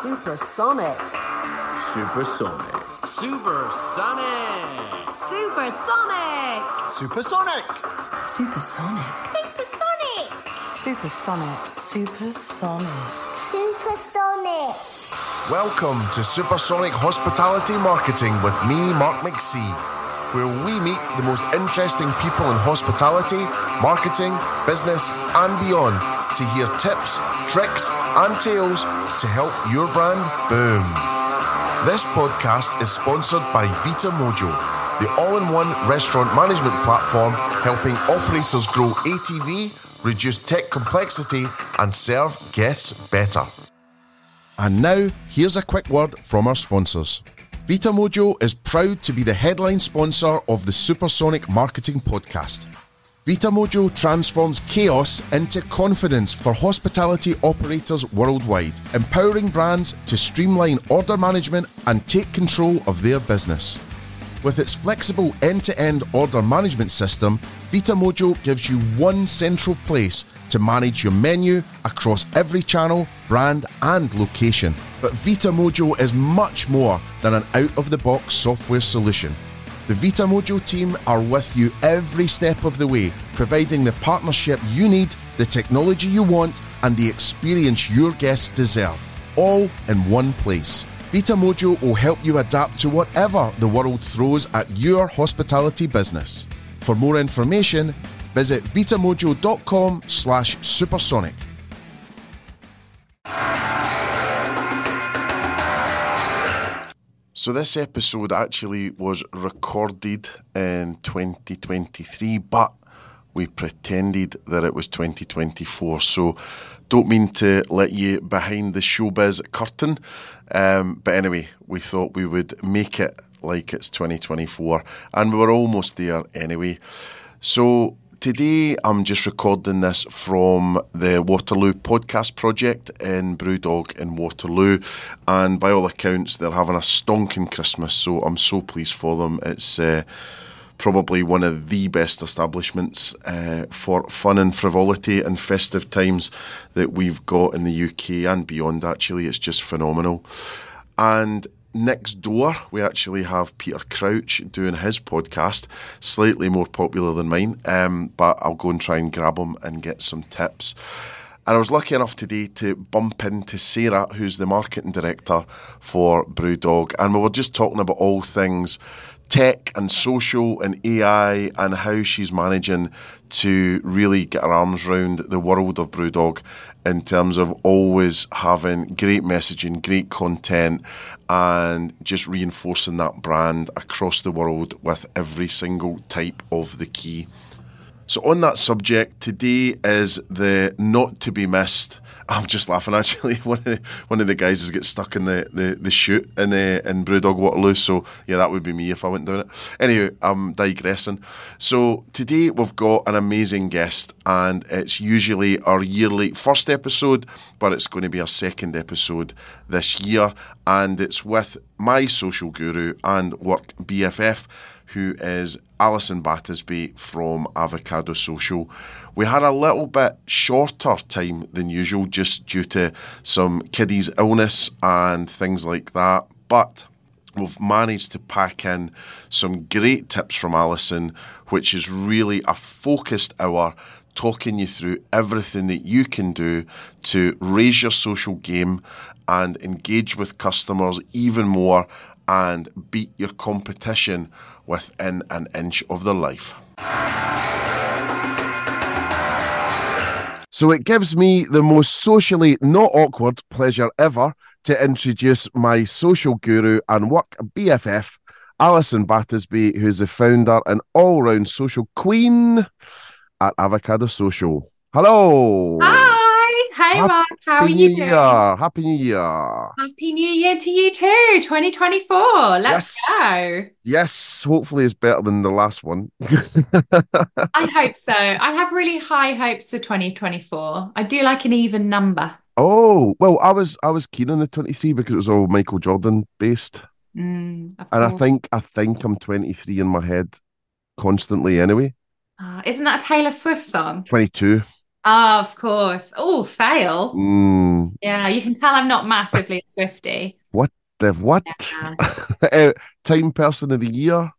Supersonic. Supersonic. Supersonic. Supersonic. Supersonic. Supersonic. Supersonic. Supersonic. Supersonic. Supersonic. Welcome to Supersonic Hospitality Marketing with me, Mark McC, where we meet the most interesting people in hospitality, marketing, business, and beyond to hear tips, tricks, and tales to help your brand boom. This podcast is sponsored by Vita Mojo, the all in one restaurant management platform helping operators grow ATV, reduce tech complexity, and serve guests better. And now, here's a quick word from our sponsors. Vita Mojo is proud to be the headline sponsor of the Supersonic Marketing Podcast. Vita Mojo transforms chaos into confidence for hospitality operators worldwide, empowering brands to streamline order management and take control of their business. With its flexible end to end order management system, Vita Mojo gives you one central place to manage your menu across every channel, brand, and location. But Vita Mojo is much more than an out of the box software solution. The Vita Mojo team are with you every step of the way, providing the partnership you need, the technology you want, and the experience your guests deserve, all in one place. Vita Mojo will help you adapt to whatever the world throws at your hospitality business. For more information, visit vitamojo.com slash supersonic. So this episode actually was recorded in 2023, but we pretended that it was 2024. So don't mean to let you behind the showbiz curtain. Um, but anyway, we thought we would make it like it's 2024, and we were almost there anyway. So today I'm just recording this from the Waterloo podcast project in Brewdog in Waterloo, and by all accounts, they're having a stonking Christmas. So I'm so pleased for them. It's uh, probably one of the best establishments uh, for fun and frivolity and festive times that we've got in the UK and beyond. Actually, it's just phenomenal. And next door, we actually have Peter Crouch doing his podcast, slightly more popular than mine, um, but I'll go and try and grab him and get some tips. And I was lucky enough today to bump into Sarah, who's the marketing director for Brewdog, and we were just talking about all things tech and social and AI and how she's managing to really get her arms around the world of Brewdog in terms of always having great messaging, great content, and just reinforcing that brand across the world with every single type of the key. So, on that subject, today is the not to be missed. I'm just laughing actually. One of the, one of the guys has got stuck in the, the, the in uh, in Brewdog Waterloo. So yeah, that would be me if I went down it. Anyway, I'm digressing. So today we've got an amazing guest, and it's usually our yearly first episode, but it's going to be our second episode this year, and it's with my social guru and work BFF who is Alison Battisby from Avocado Social. We had a little bit shorter time than usual just due to some kiddies' illness and things like that, but we've managed to pack in some great tips from Alison, which is really a focused hour talking you through everything that you can do to raise your social game and engage with customers even more and beat your competition within an inch of their life. So it gives me the most socially not awkward pleasure ever to introduce my social guru and work BFF, Alison Battisby, who's the founder and all round social queen at Avocado Social. Hello. Hi. Hey, Happy Mark. How are New you doing? Year. Happy New Year. Happy New Year to you too. 2024. Let's Yes. go. Yes, hopefully it's better than the last one. I hope so. I have really high hopes for 2024. I do like an even number. oh, well, I was I was keen on the 23 because it was all Michael Jordan based. Mm, And I think I think I'm 23 in my head constantly anyway. Ah, isn't that a Taylor Swift song? 22. Oh, of course. Oh, fail. Mm, Yeah, you can tell I'm not massively a What the what? Yeah. Uh, Time Person of the Year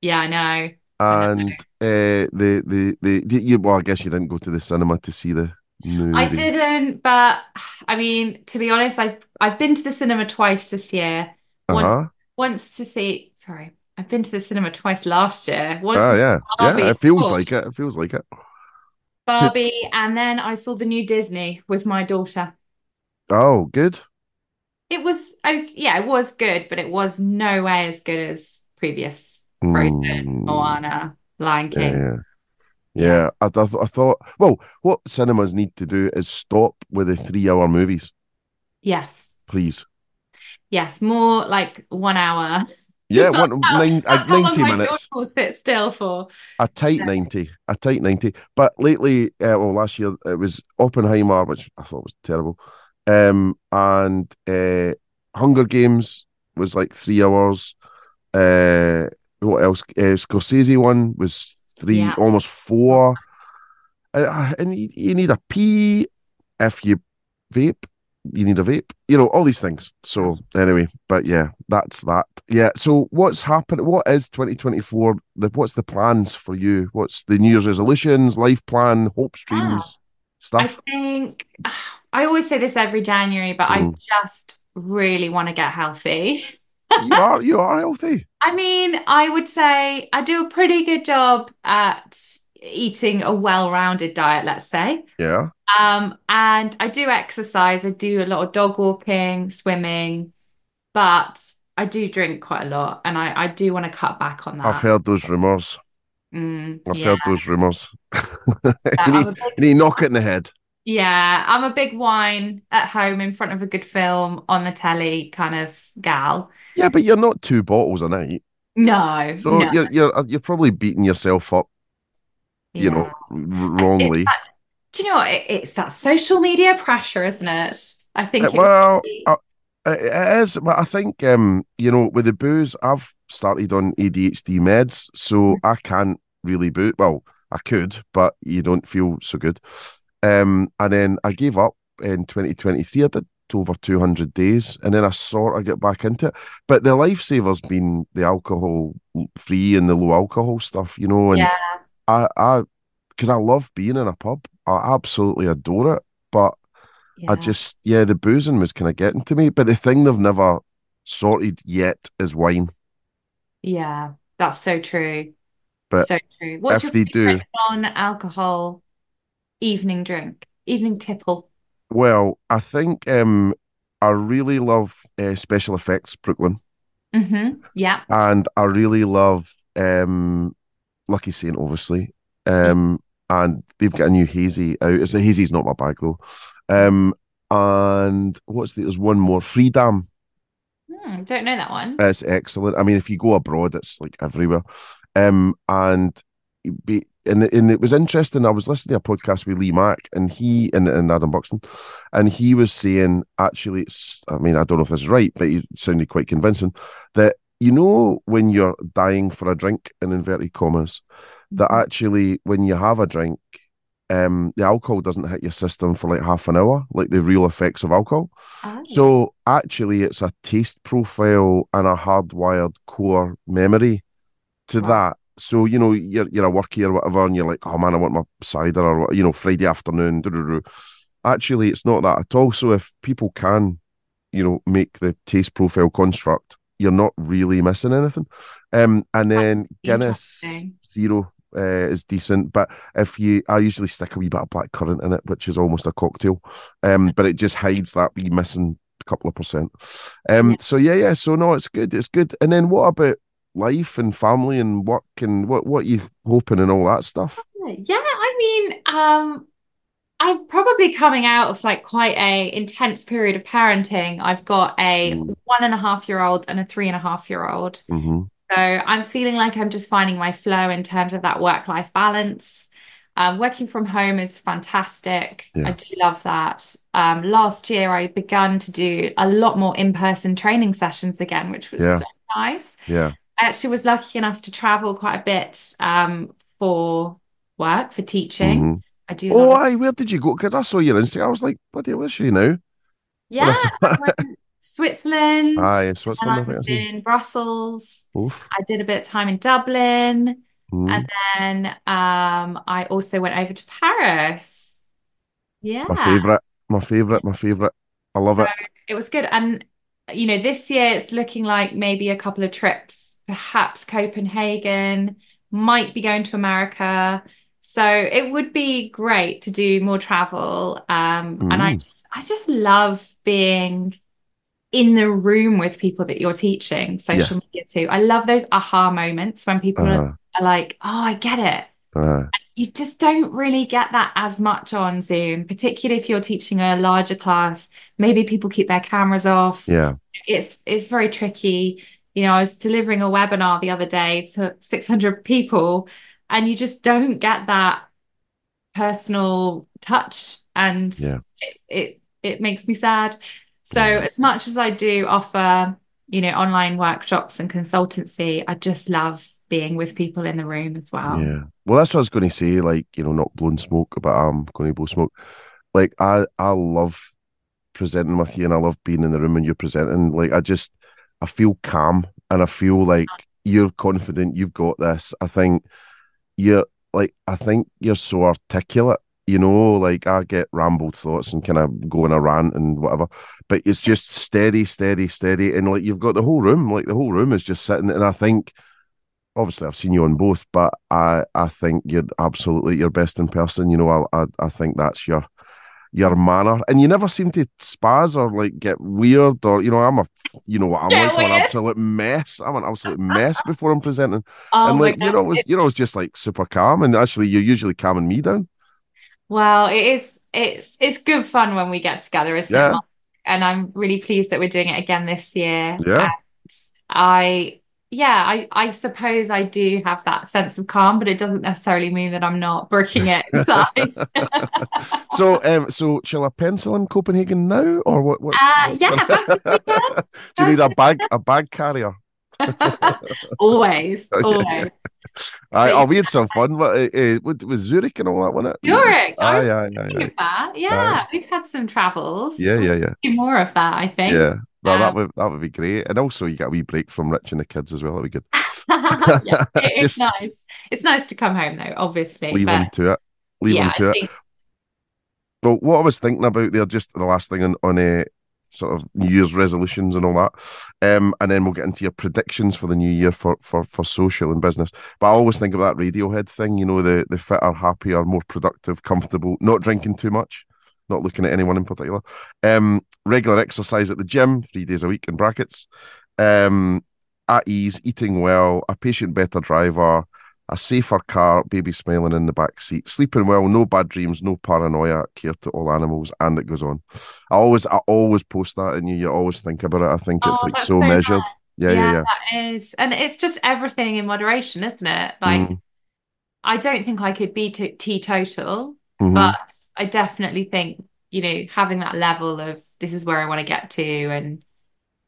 Yeah, I know. I know. and uh, the, the the the you. Well, I guess you didn't go to the cinema to see the movie. I didn't, but I mean, to be honest, I've I've been to the cinema twice this year. Once Uh-huh. once to see, sorry, I've been to the cinema twice last year. Once Oh yeah, yeah. It feels oh, like it. It feels like it. Barbie, and then I saw the new Disney with my daughter. Oh, good. It was, oh, yeah, it was good, but it was no way as good as previous Frozen, Mm, Moana, Lion Yeah, King. yeah. Yeah, I, I, I thought, well, what cinemas need to do is stop with the three hour movies, Yes, please. yes, more like one hour. Yeah, one, nine, uh, That's how long 90 minutes, sit still for. a tight Yeah. 90, a tight 90. But lately, uh, well, last year, it was Oppenheimer, which I thought was terrible. Um, and uh, Hunger Games was like three hours. Uh, what else? Uh, Scorsese one was three, Yeah. almost four. Uh, and you, you need a pee if you vape. You need a vape. You know all these things. So anyway, but yeah, that's that. Yeah. So what's happened? What is twenty twenty four? The what's the plans for you? What's the New Year's resolutions, life plan, hope streams, I stuff? I think I always say this every January, but I Mm. just really want to get healthy. you are you are healthy. I mean, I would say I do a pretty good job at eating a well-rounded diet, let's say. Yeah. Um, and I do exercise. I do a lot of dog walking, swimming, but I do drink quite a lot, and I I do want to cut back on that. I've heard those rumors. Mm, I've yeah, heard those rumors. you, I'm need, a big- to knock it in the head. yeah, I'm a big wine at home in front of a good film on the telly kind of gal. Yeah, but you're not two bottles a night, No, so no, you're you're you're probably beating yourself up, you yeah. know, wrongly. That- do you know what? It, it's that social media pressure, isn't it? I think Uh, it well, it is, but I think um, you know, with the booze, I've started on ADHD meds, so I can't really booze. Well, I could, but you don't feel so good. Um, and then I gave up in 2023. I did over 200 days, and then I sort of get back into it. But the lifesaver's been the alcohol free and the low alcohol stuff, you know. And yeah, I, I, because I love being in a pub, I absolutely adore it. But I just, yeah, the boozing was kind of getting to me. But the thing they've never sorted yet is wine. Yeah, that's so true. But So true. What's if your they do- non-alcohol evening drink? Evening tipple? Well, I think um, I really love uh, special effects Brooklyn, Mm-hmm. Yeah. and I really love um, Lucky Saint, obviously. Um, and they've got a new hazy out. It's a hazy's not my bag though. Um, and what's the? There's one more. Freedom. Hmm, don't know that one. It's excellent. I mean, if you go abroad, it's like everywhere. Um, and be and and it was interesting. I was listening to a podcast with Lee Mack, and he and, and Adam Buxton, and he was saying actually, it's. I mean, I don't know if this is right, but he sounded quite convincing that you know when you're dying for a drink in inverted commas, that actually when you have a drink. Um, the alcohol doesn't hit your system for like half an hour, like the real effects of alcohol. Oh. So actually, it's a taste profile and a hardwired core memory to Wow. that. So you know, you're you're a workie or whatever, and you're like, oh man, I want my cider or you know, Friday afternoon. doo-doo-doo. Actually, it's not that at all. So if people can, you know, make the taste profile construct, you're not really missing anything. Um, and then Guinness Zero uh, is decent, but if you, I usually stick a wee bit of black currant in it, which is almost a cocktail. Um, but it just hides that wee missing a couple of percent. Um, Yeah. so yeah, yeah. So no, it's good. It's good. And then what about life and family and work and what what you hoping and all that stuff? Yeah, I mean, um, I'm probably coming out of like quite a intense period of parenting. I've got a Mm. one and a half year old and a three and a half year old. hmm So I'm feeling like I'm just finding my flow in terms of that work-life balance. Um, working from home is fantastic. Yeah. I do love that. Um, last year I began to do a lot more in-person training sessions again, which was Yeah. so nice. Yeah. I actually was lucky enough to travel quite a bit um, for work, for teaching. hmm I do. Oh, aye, where did you go? Because I saw your Instagram. I was like, bloody, where's she now? yeah, saw- I went Switzerland. Aye, and Switzerland, I I was in Brussels. Oof. I did a bit of time in Dublin, Mm. and then um, I also went over to Paris. Yeah. My favourite, my favourite, my favourite. I love So it. it was good. And, you know, this year it's looking like maybe a couple of trips, perhaps Copenhagen, might be going to America. So it would be great to do more travel. Um, and I Mm. just I just love being in the room with people that you're teaching social media to. I love those aha moments when people Uh, are, are like, oh, I get it uh, you just don't really get that as much on Zoom, particularly if you're teaching a larger class. Maybe people keep their cameras off. yeah, It's it's very tricky. You know, I was delivering a webinar the other day to 600 people, and you just don't get that personal touch, and Yeah. it, it it makes me sad. So as much as I do offer, you know, online workshops and consultancy, I just love being with people in the room as well. yeah. Well, that's what I was going to say. Like, you know, not blowing smoke, but I'm going to blow smoke. Like, I, I love presenting with you, and I love being in the room when you're presenting. Like, I just, I feel calm, and I feel like you're confident. You've got this. I think you're like, I think you're so articulate. You know, like I get rambled thoughts and kind of go in a rant and whatever, but it's just steady, steady, steady, and like you've got the whole room, like the whole room is just sitting, and I think obviously I've seen you on both, but I I think you're absolutely your best in person. You know, I I, I think that's your your manner, and you never seem to spaz or like get weird or you know I'm a you know what I'm Get like an absolute mess. I'm an absolute mess before I'm presenting, Oh and like you're gosh. always you're always just like super calm, and actually you're usually calming me down. Well, it is it's it's good fun when we get together, isn't Yeah. it? And I'm really pleased that we're doing it again this year. Yeah. And I yeah, I I suppose I do have that sense of calm, but it doesn't necessarily mean that I'm not brooking it inside. So um so shall I pencil in Copenhagen now or what? What's, Uh, what's yeah. Do you need a bag a bag carrier? Always, always. I, oh, we had some fun. But uh, uh, with, with Zurich and all that, wasn't it? Zurich, I was aye, aye, thinking aye. of that. Yeah, we've had some travels. Yeah, yeah, yeah, Do more of that, I think. yeah. No, that Um, would that would be great, and also you get a wee break from Rich and the kids as well. That'd be good. yeah, it- it's nice. It's nice to come home though, obviously. Leave them to it. Leave yeah, them to it. Well, what I was thinking about there, just the last thing on on a sort of New Year's resolutions and all that, um, and then we'll get into your predictions for the new year for for for social and business. But I always think of that Radiohead thing, you know, the the fitter, happier, more productive, comfortable, not drinking too much, not looking at anyone in particular. Um, regular exercise at the gym, three days a week in brackets. Um, at ease, eating well, a patient better driver, a safer car, baby smiling in the back seat, sleeping well, no bad dreams, no paranoia, care to all animals, and it goes on. I always, I always post that, and you, you always think about it. I think it's Oh, like so so measured. Yeah, yeah, yeah. that is, and it's just everything in moderation, isn't it? Like, Mm, I don't think I could be t teetotal, mhm. but I definitely think, you know, having that level of this is where I want to get to, and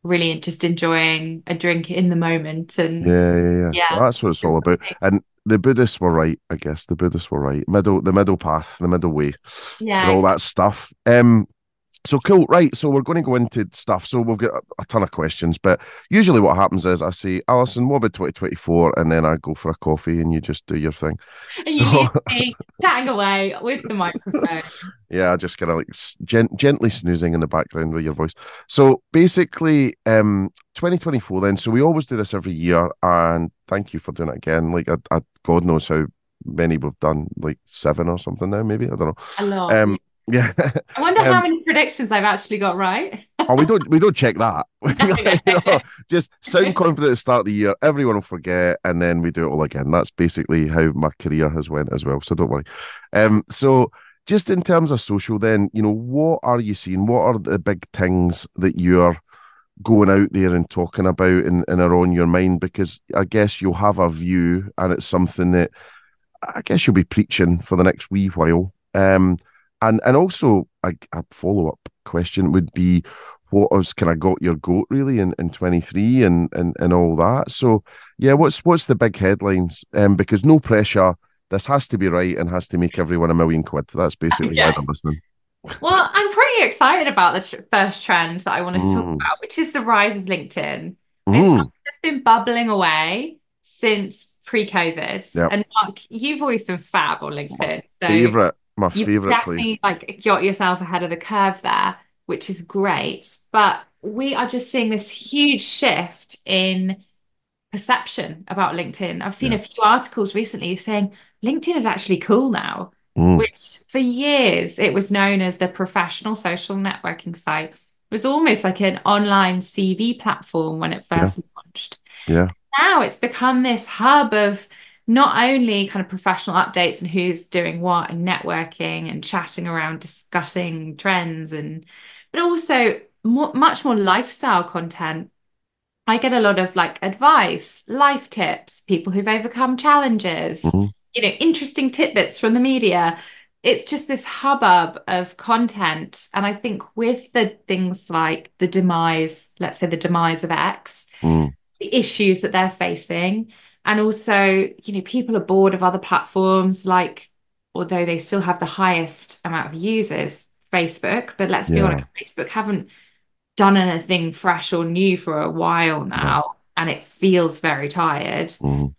really just enjoying a drink in the moment, and yeah, yeah, yeah. Yeah. Well, that's what it's all about. And the Buddhists were right, I guess. The Buddhists were right. Middle, the middle path, the middle way. yeah, and all that stuff. Um, so cool, right? So we're going to go into stuff. So we've got a, a ton of questions, but usually what happens is I say, Alison, what about 2024? And then I go for a coffee and you just do your thing. and you leave chatting away with the microphone. Yeah, I just kind of like gent- gently snoozing in the background with your voice. So basically, um, 2024 then. So we always do this every year, and thank you for doing it again. Like, I, I, God knows how many we've done, like seven or something now, maybe. I don't know. A lot. Um, yeah. I wonder how um, many predictions I've actually got right. Oh, we don't we don't check that. You know, just sound confident at the start of the year. Everyone will forget, and then we do it all again. That's basically how my career has went as well. So don't worry. Um, so just in terms of social, then you know what are you seeing? What are the big things that you're going out there and talking about and, and are on your mind? Because I guess you'll have a view, and it's something that I guess you'll be preaching for the next wee while. Um, and and also a, a follow up question would be what has kind of got your goat really in, in 23 and, and and all that so yeah what's what's the big headlines um because no pressure this has to be right and has to make everyone a million quid. That's basically Yeah. why they're listening. Well, I'm pretty excited about the tr- first trend that I wanted to talk Mm. about, which is the rise of LinkedIn. It's Mm. something that's been bubbling away since pre-COVID. Yep. And Mark, you've always been fab on LinkedIn. So Favorite, my you've favorite definitely place. like got yourself ahead of the curve there, which is great. But we are just seeing this huge shift in perception about LinkedIn. I've seen Yeah. a few articles recently saying LinkedIn is actually cool now Mm. which for years it was known as the professional social networking site. It was almost like an online CV platform when it first launched. Yeah. Now it's become this hub of not only kind of professional updates and who's doing what and networking and chatting around discussing trends and but also more, much more lifestyle content. I get a lot of like advice, life tips, people who've overcome challenges Mhm. you know, interesting tidbits from the media. It's just this hubbub of content. And I think with the things like the demise, let's say the demise of X, Mm. the issues that they're facing, and also, you know, people are bored of other platforms, like, although they still have the highest amount of users, Facebook, but let's be Yeah. honest, Facebook haven't done anything fresh or new for a while now, and it feels very tired. Mm.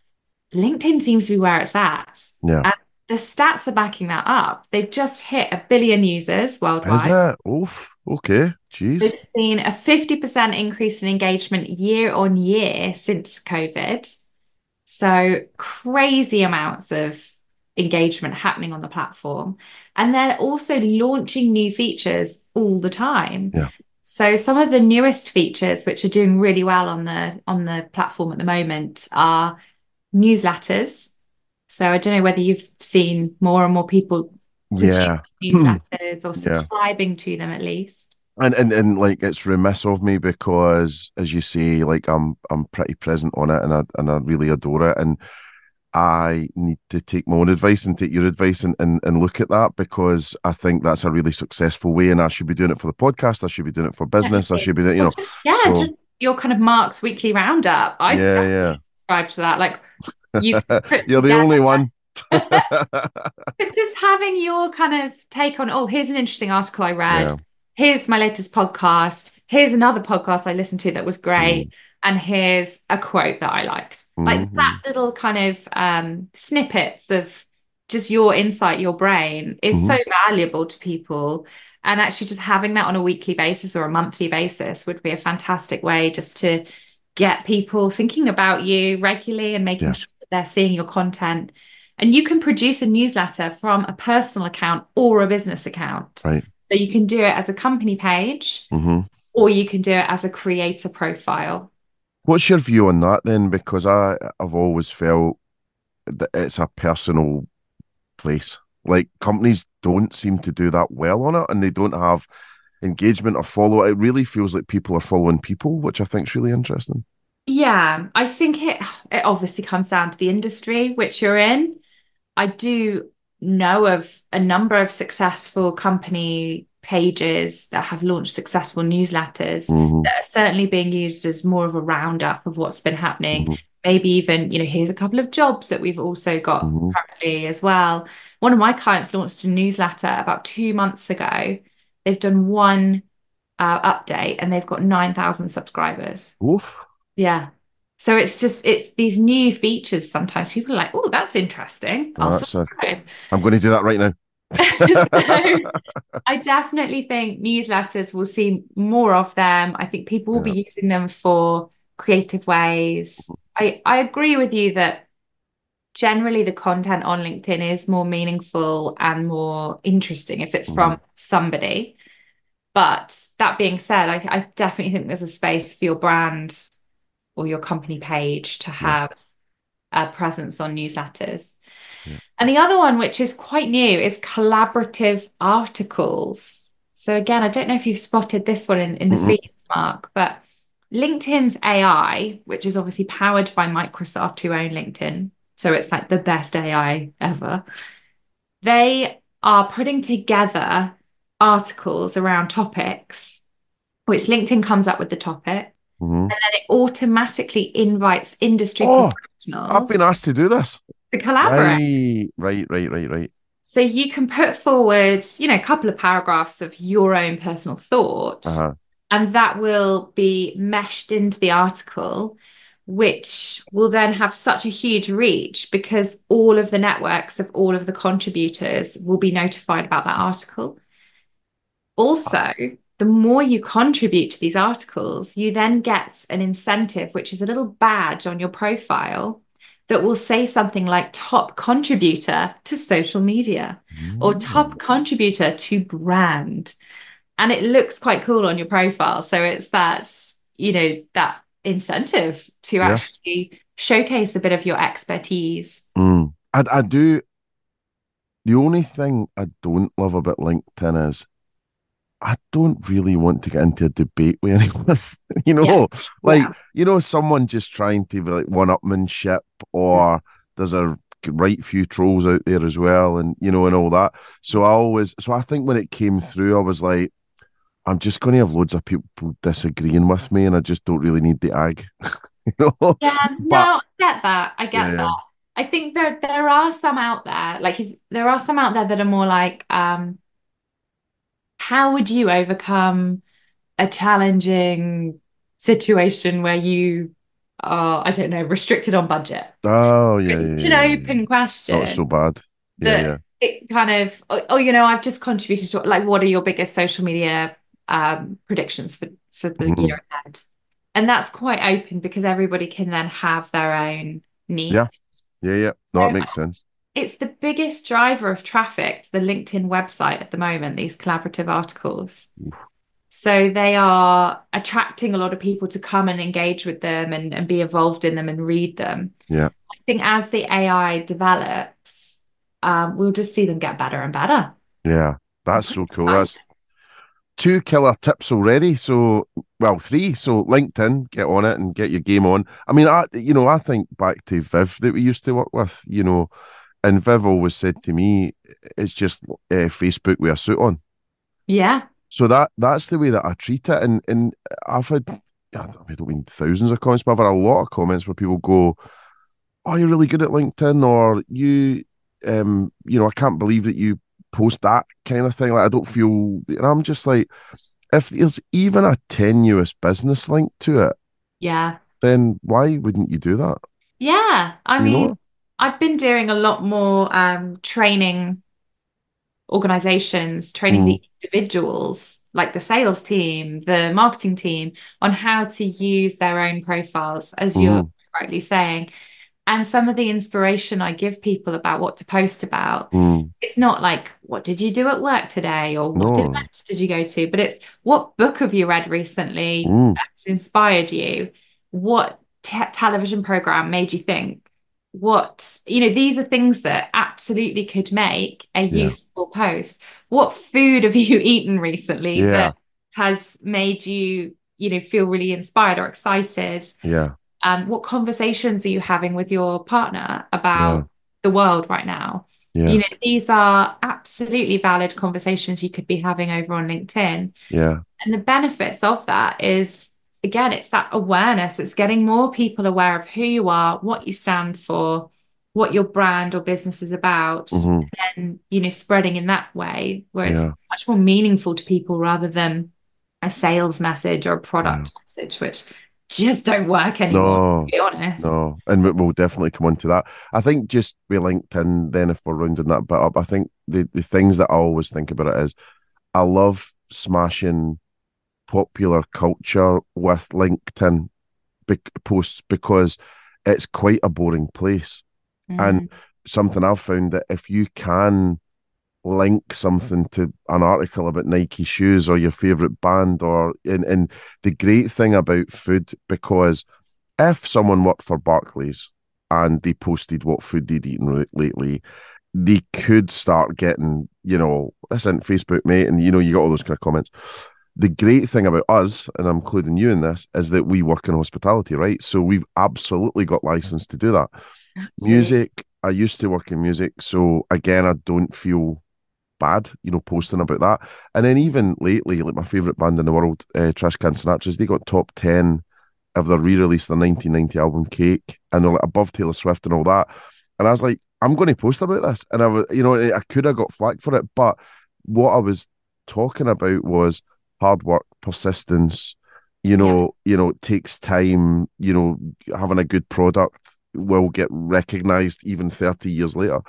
LinkedIn seems to be where it's at. Yeah. And the stats are backing that up. They've just hit a billion users worldwide. Is it? Oof. Okay. Jeez. They've seen a 50% increase in engagement year on year since COVID. So crazy amounts of engagement happening on the platform. And they're also launching new features all the time. Yeah. So some of the newest features which are doing really well on the on the platform at the moment are newsletters. So I don't know whether you've seen more and more people Yeah. newsletters or hmm. Yeah. subscribing to them at least. And, and and like it's remiss of me because as you say, like I'm I'm pretty present on it and I and I really adore it. And I need to take my own advice and take your advice and, and, and look at that because I think that's a really successful way and I should be doing it for the podcast. I should be doing it for business. I should be doing, you know, just- yeah, so- just your kind of Mark's weekly roundup. I yeah, definitely yeah. subscribe to that. Like you you're the only one. But just having your kind of take on, oh, here's an interesting article I read. Yeah. Here's my latest podcast. Here's another podcast I listened to that was great. Mm. And here's a quote that I liked. Like Mhm. that little kind of um, snippets of just your insight, your brain is Mm-hmm. so valuable to people. And actually, just having that on a weekly basis or a monthly basis would be a fantastic way just to get people thinking about you regularly and making Yeah. sure that they're seeing your content. And you can produce a newsletter from a personal account or a business account. Right. So you can do it as a company page hmm or you can do it as a creator profile. What's your view on that then? Because I I've always felt that it's a personal place. Like companies don't seem to do that well on it, and they don't have engagement or follow. It really feels like people are following people, which I think is really interesting. Yeah, I think it it obviously comes down to the industry which you're in. I do know of a number of successful company pages that have launched successful newsletters Mhm. that are certainly being used as more of a roundup of what's been happening. Mhm. Maybe even, you know, here's a couple of jobs that we've also got Mhm. currently as well. One of my clients launched a newsletter about two months ago. They've done one uh, update and they've got 9,000 subscribers. Oof. Yeah. So it's just it's these new features sometimes people are like, oh, that's interesting. I'll a- subscribe. I'm going to do that right now. So I definitely think newsletters will see more of them. I think people will be using them for creative ways. I, I agree with you that generally the content on LinkedIn is more meaningful and more interesting if it's from mm-hmm. somebody. But that being said, I, I definitely think there's a space for your brand or your company page to have a presence on newsletters. And the other one, which is quite new, is collaborative articles. So again, I don't know if you've spotted this one in, in the Mhm. feeds, Mark, but LinkedIn's AI, which is obviously powered by Microsoft, who own LinkedIn, so it's like the best AI ever. They are putting together articles around topics, which LinkedIn comes up with the topic, Mhm. and then it automatically invites industry Oh, professionals. I've been asked to do this. to collaborate. Right, right, right, right, right. So you can put forward, you know, a couple of paragraphs of your own personal thought, Uh-huh. and that will be meshed into the article, which will then have such a huge reach because all of the networks of all of the contributors will be notified about that article. Also, the more you contribute to these articles, you then get an incentive, which is a little badge on your profile that will say something like top contributor to social media or top contributor to brand. And it looks quite cool on your profile. So it's that, you know, that incentive to Yeah. actually showcase a bit of your expertise. Mm. I, I do. The only thing I don't love about LinkedIn is I don't really want to get into a debate with anyone. you know, like, Yeah. you know, someone just trying to be like one upmanship, or there's a right few trolls out there as well, and you know, and all that. So I always, so I think when it came through, I was like, I'm just going to have loads of people disagreeing with me, and I just don't really need the ag. you know? Yeah, no, I get that. I get Yeah, yeah. that. I think there there are some out there, like if there are some out there that are more like, um, how would you overcome a challenging situation where you are, I don't know, restricted on budget? Oh yeah, It's yeah, such an yeah, yeah. open question Not so bad. Yeah, that yeah. it kind of, oh, oh, you know, I've just contributed to like, what are your biggest social media um, predictions for for the Mhm. year ahead? And that's quite open because everybody can then have their own niche. Yeah. Yeah, yeah. No, So- it makes sense. It's the biggest driver of traffic to the LinkedIn website at the moment, these collaborative articles. So they are attracting a lot of people to come and engage with them and, and be involved in them and read them. Yeah. I think as the AI develops, um, we'll just see them get better and better. Yeah, that's so cool. That's two killer tips already. So, well, three. So, LinkedIn, get on it and get your game on. I mean, I, you know, I think back to Viv that we used to work with, you know, and Viv always said to me, it's just uh, Facebook with a suit on. Yeah. So that that's the way that I treat it, and and I've had I don't mean thousands of comments, but I've had a lot of comments where people go, "Oh, you're really good at LinkedIn," or "You, um, you know, I can't believe that you post that kind of thing." Like I don't feel, and I'm just like, if there's even a tenuous business link to it, Yeah. then why wouldn't you do that? Yeah. I You mean, know? I've been doing a lot more um, training organizations, training the individuals, like the sales team, the marketing team, on how to use their own profiles, as you're rightly saying. And some of the inspiration I give people about what to post about, Mm, it's not like, what did you do at work today? Or what No. events did you go to? But it's what book have you read recently? mm, that's inspired you? What te- television program made you think? What, you know, these are things that absolutely could make a Yeah. useful post. What food have you eaten recently Yeah. that has made you, you know, feel really inspired or excited? yeah, Um, what conversations are you having with your partner about Yeah. the world right now? yeah, You know, these are absolutely valid conversations you could be having over on LinkedIn. yeah, And the benefits of that is, again, it's that awareness. It's getting more people aware of who you are, what you stand for, what your brand or business is about, mhm, and, you know, spreading in that way where it's Yeah. much more meaningful to people rather than a sales message or a product message, which just don't work anymore, No, to be honest. No, and we- we'll definitely come on to that. I think just with LinkedIn, then if we're rounding that bit up, I think the, the things that I always think about it is I love smashing popular culture with LinkedIn bec- posts because it's quite a boring place. And mm-hmm. something I've found that if you can link something to an article about Nike shoes or your favorite band or and, and the great thing about food because if someone worked for Barclays and they posted what food they'd eaten lately, they could start getting, you know, this isn't Facebook, mate, and you know, you got all those kind of comments. The great thing about us, and I'm including you in this, is that we work in hospitality, right? So we've absolutely got license to do that. Absolutely. Music, I used to work in music, so again, I don't feel bad, you know, posting about that. And then even lately, like my favorite band in the world, uh, Trash Can Sinatras, they got top ten of their re-release, their 1990 album Cake, and they're like above Taylor Swift and all that. and I was like, I'm going to post about this, and I was, you know, I could have got flack for it, but what I was talking about was hard work, persistence. You know, you know, it takes time. You know, having a good product will get recognized even 30 years later.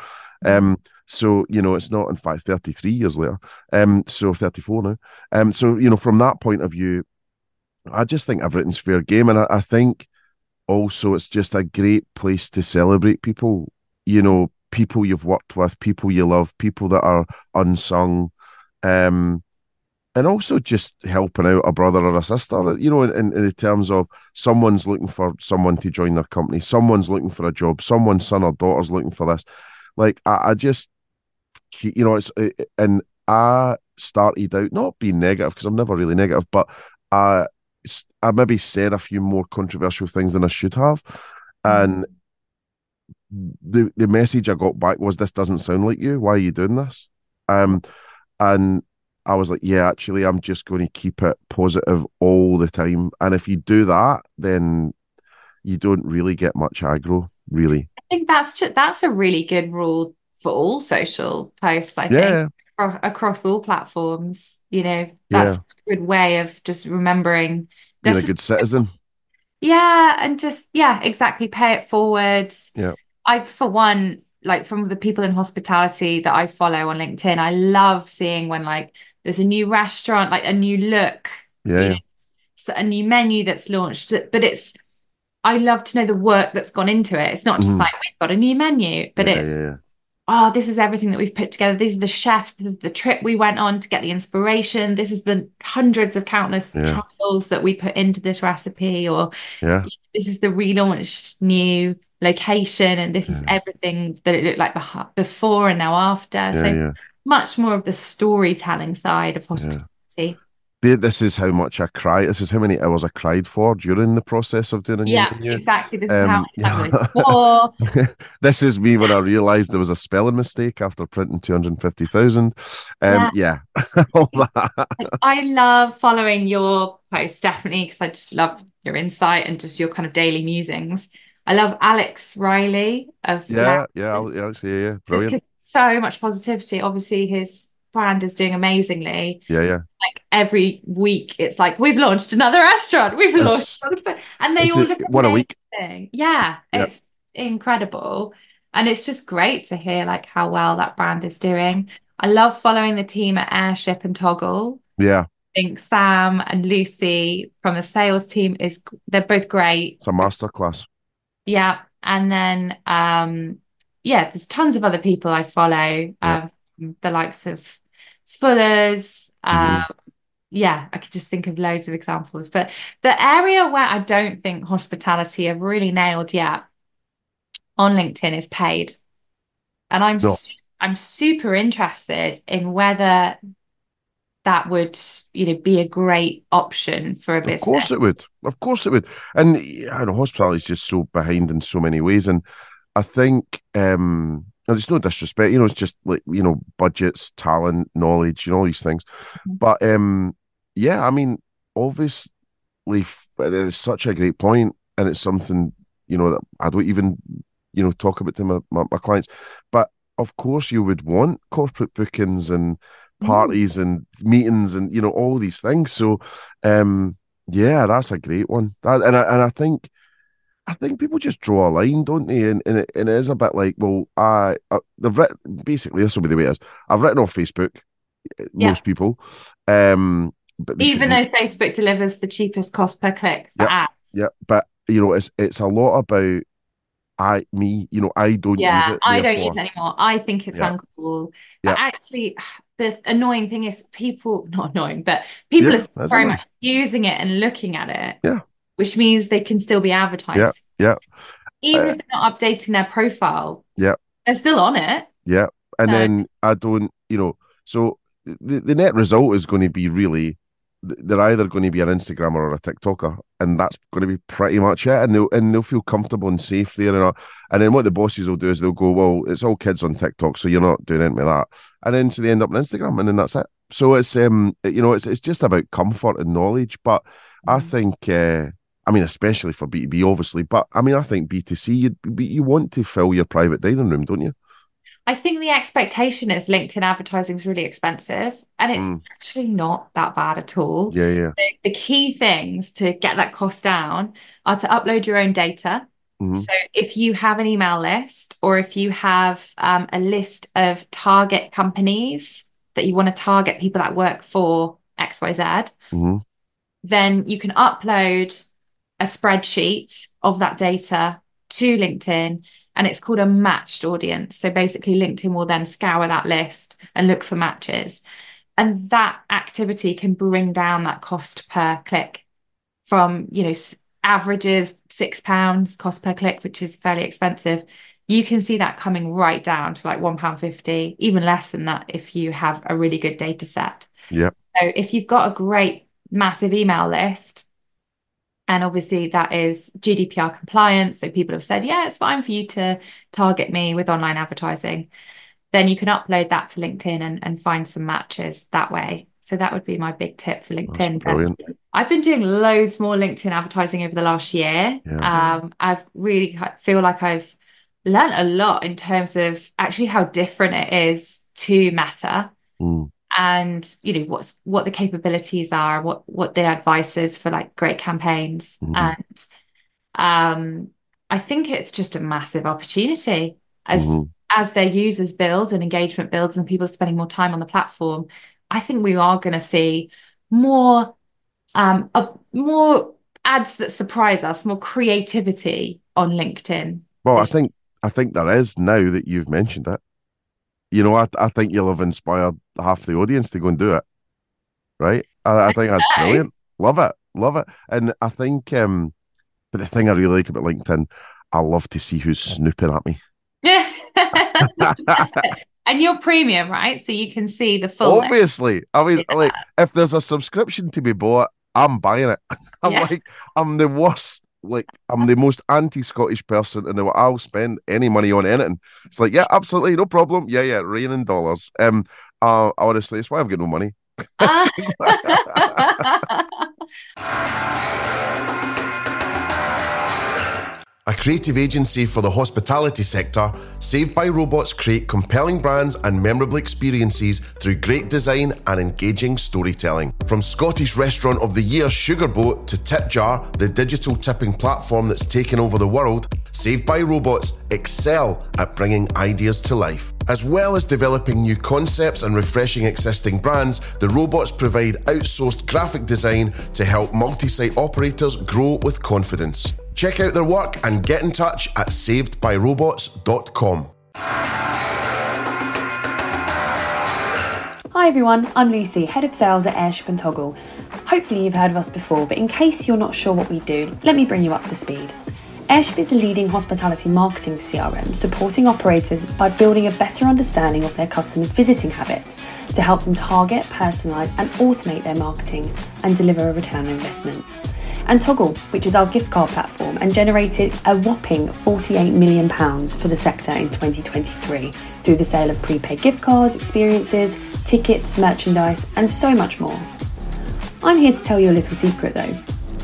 Um, so you know, it's not in fact 33 years later. Um, so 34 now. Um, so you know, from that point of view, I just think I've everything's fair game, and I, I think also it's just a great place to celebrate people. You know, people you've worked with, people you love, people that are unsung. Um, and also just helping out a brother or a sister, you know, in, in terms of someone's looking for someone to join their company, someone's looking for a job, someone's son or daughter's looking for this. Like, I, I just, you know, it's, and I started out not being negative because I'm never really negative, but I, I maybe said a few more controversial things than I should have. And the the message I got back was, "This doesn't sound like you. Why are you doing this?" Um, and I was like, "Yeah, actually, I'm just going to keep it positive all the time. And if you do that, then you don't really get much aggro, really." I think that's just, that's a really good rule for all social posts. I Yeah. think across all platforms. You know, that's a good way of just remembering. Being a good citizen. Yeah, and just yeah, exactly. Pay it forward. Yeah. I, for one, like from the people in hospitality that I follow on LinkedIn, I love seeing when like there's a new restaurant, like a new look, Yeah, you know, a new menu that's launched. But it's, I love to know the work that's gone into it. It's not just Mhm. like we've got a new menu, but yeah, it's yeah, yeah. oh, this is everything that we've put together. These are the chefs. This is the trip we went on to get the inspiration. This is the hundreds of countless trials that we put into this recipe, or yeah. this is the relaunched new location, and this is everything that it looked like before and now after. So yeah. Much more of the storytelling side of hospitality. Be- This is how much I cried. This is how many hours I cried for during the process of doing Yeah, exactly. This is how Um, much yeah. This is me when I realised there was a spelling mistake after printing 250,000. Um, yeah, all that. Like, I love following your posts definitely because I just love your insight and just your kind of daily musings. I love Alex Reilley of Yeah, yeah, yeah, yeah, yeah, brilliant. So much positivity. Obviously, his brand is doing amazingly. Yeah, yeah. Like every week, it's like we've launched another restaurant. We've Yes. launched and they It's all a- look one a week. Yeah, Yep. it's incredible, and it's just great to hear like how well that brand is doing. I love following the team at Airship and Toggle. Yeah, I think Sam and Lucy from the sales team is they're both great. it's a masterclass. Yeah. And then um yeah, there's tons of other people I follow, Yeah. um, the likes of Fuller's. Mhm. Um, yeah, I could just think of loads of examples. But the area where I don't think hospitality have really nailed yet on LinkedIn is paid. And I'm No. su- I'm super interested in whether that would, you know, be a great option for a business. Of course it would. Of course it would. And I know hospitality is just so behind in so many ways. And I think um and it's no disrespect, you know, it's just like, you know, budgets, talent, knowledge, you know, all these things. Mhm. But um yeah, I mean, obviously it's such a great point and it's something, you know, that I don't even, you know, talk about to my, my, my clients. But of course you would want corporate bookings and Mm. parties and meetings and you know all these things. So um yeah, that's a great one. That and I and I think I think people just draw a line, don't they? And and it, and it is a bit like, well, I, I they've written basically this will be the way it is. I've written off Facebook, eh, Yeah. most people, um, but Even though Facebook delivers the cheapest cost per click for Yep. ads. yeah, but you know, it's it's a lot about I me, you know, I don't use Yeah, it. I don't use it anymore. I think it's Yeah. uncool. Yeah. But actually, the annoying thing is people, not annoying, but people Yeah, are very much using it and looking at it. Yeah. Which means they can still be advertised. yeah. yeah. Even Uh, if they're not updating their profile. Yeah. They're still on it. Yeah. And No. then I don't, you know, so the, the net result is going to be really they're either going to be an Instagrammer or a TikToker, and that's going to be pretty much it. And they'll and they'll feel comfortable and safe there. And, all. and then what the bosses will do is they'll go, Well, it's all kids on TikTok, so you're not doing anything with that. And then so they end up on Instagram, and then that's it. So it's um you know, it's it's just about comfort and knowledge. But I Mm. think uh I mean, especially for B two B, obviously, but I mean, I think B two C, you you want to fill your private dining room, don't you? I think the expectation is LinkedIn advertising is really expensive, and it's Mm. actually not that bad at all. Yeah, yeah. The, the key things to get that cost down are to upload your own data. Mhm. So if you have an email list or if you have um, a list of target companies that you want to target people that work for XYZ, hmm then you can upload a spreadsheet of that data to LinkedIn and it's called a matched audience. So basically, LinkedIn will then scour that list and look for matches. And that activity can bring down that cost per click from, you know, averages six pounds cost per click, which is fairly expensive. You can see that coming right down to like one pound fifty, even less than that if you have a really good data set. Yeah. So if you've got a great massive email list, and obviously that is GDPR compliant, so people have said, yeah, it's fine for you to target me with online advertising, then you can upload that to LinkedIn and, and find some matches that way. So that would be my big tip for LinkedIn. Brilliant. I've been doing loads more LinkedIn advertising over the last year. Yeah. Um, I've really feel like I've learned a lot in terms of actually how different it is to Meta Mm. And you know what's what the capabilities are, what what the advice is for like great campaigns. Mhm. And um, I think it's just a massive opportunity as Mhm. as their users build and engagement builds and people are spending more time on the platform. I think we are going to see more um uh, more ads that surprise us, more creativity on LinkedIn. Well, I think I think there is now that you've mentioned it. You know, I I think you'll have inspired half the audience to go and do it. Right? I, I think that's brilliant. Love it, love it. And I think, um, but the thing I really like about LinkedIn, I love to see who's snooping at me. Yeah. And you're premium, right? So you can see the full Obviously, I mean, like if there's a subscription to be bought, I'm buying it. I'm Yeah. like, I'm the worst. Like, I'm the most anti-Scottish person world. I'll spend any money on anything. It's like, yeah, absolutely, no problem. Yeah, yeah, raining dollars. Um, uh, honestly, it's why I've got no money. A creative agency for the hospitality sector, Saved by Robots create compelling brands and memorable experiences through great design and engaging storytelling. From Scottish Restaurant of the Year Sugar Sugarboat to Tipjar, the digital tipping platform that's taken over the world, Saved by Robots excel at bringing ideas to life. As well as developing new concepts and refreshing existing brands, the robots provide outsourced graphic design to help multi site operators grow with confidence. Check out their work and get in touch at savedbyrobots.com. Hi everyone, I'm Lucy, Head of Sales at Airship and Toggle. Hopefully you've heard of us before, but in case you're not sure what we do, let me bring you up to speed. Airship is a leading hospitality marketing CRM supporting operators by building a better understanding of their customers' visiting habits to help them target, personalise, and automate their marketing and deliver a return on investment. And Toggle, which is our gift card platform, and generated a whopping £48 million for the sector in 2023 through the sale of prepaid gift cards, experiences, tickets, merchandise, and so much more. I'm here to tell you a little secret though.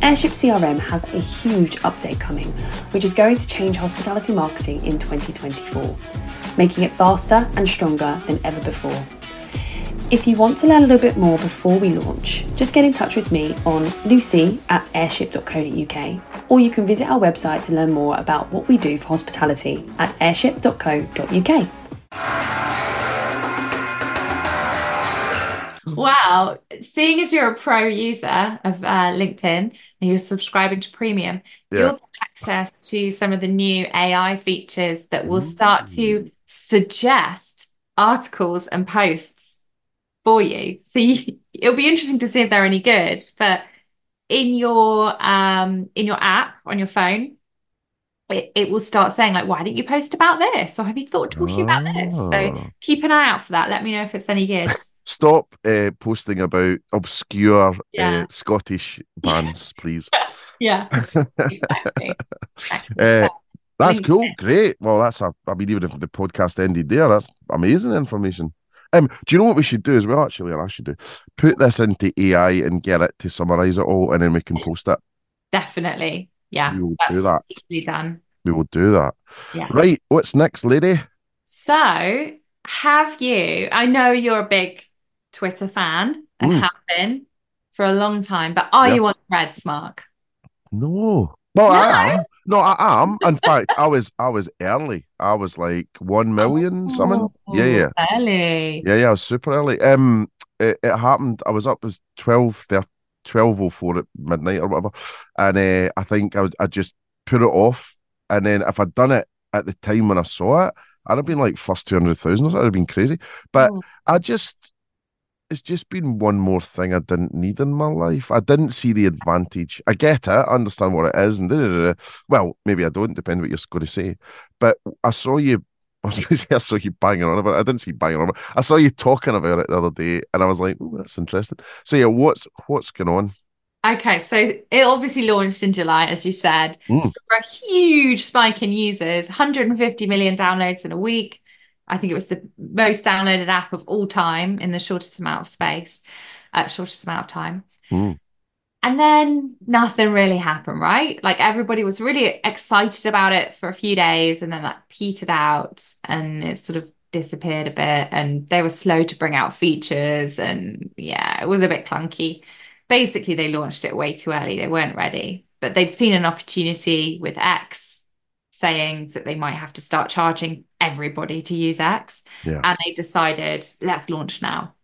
Airship CRM have a huge update coming, which is going to change hospitality marketing in 2024, making it faster and stronger than ever before. If you want to learn a little bit more before we launch, just get in touch with me on lucy at airship.co.uk, or you can visit our website to learn more about what we do for hospitality at airship.co.uk. Wow. Seeing as you're a pro user of uh, LinkedIn and you're subscribing to premium, Yeah. you'll get access to some of the new AI features that will start to suggest articles and posts for you. So you, it'll be interesting to see if they're any good. But in your um in your app on your phone, it, it will start saying like, why didn't you post about this? Or have you thought talking about this? So Ah. keep an eye out for that. Let me know if it's any good. Stop uh, posting about obscure Yeah. uh, Scottish bands, please. Yeah, exactly. Exactly. Uh, That's cool. Great. Well, that's a. I mean, even if the podcast ended there, that's amazing information. Um, do you know what we should do as well? Actually, or I should do put this into AI and get it to summarize it all, and then we can post it. definitely. Yeah, We will do that. done. We will do that. Yeah. Right. What's next, lady? So, have you? I know you're a big Twitter fan and Mm. have been for a long time, but are Yeah. you on Threads, Mark? No. Well, I am. No, I am. In fact, I was I was early. I was like one million something. Yeah, yeah. Oh, Early. Yeah, yeah, I was super early. Um, it, it happened. I was up as 12, 12.04 at midnight or whatever, and uh, I think I, would- I just put it off. And then if I'd done it at the time when I saw it, I'd have been like first two hundred thousand. I'd have been crazy. But Oh. I just, it's just been one more thing I didn't need in my life. I didn't see the advantage. I get it, I understand what it is, and da, da, da, well, maybe I don't. Depend what you're going to say. But I saw you. I was going to say I saw you banging on about it. I didn't see banging on about it. I saw you talking about it the other day, and I was like, "Oh, that's interesting." So yeah, what's what's going on? Okay, so it obviously launched in July, as you said. Mm. Saw a huge spike in users, 150 million downloads in a week. I think it was the most downloaded app of all time in the shortest amount of space, uh, shortest amount of time. Mm. And then nothing really happened, right? Like everybody was really excited about it for a few days, and then that petered out and it sort of disappeared a bit. And they were slow to bring out features, and yeah, it was a bit clunky. Basically, they launched it way too early. They weren't ready, but they'd seen an opportunity with X saying that they might have to start charging everybody to use X. Yeah. And they decided, let's launch now.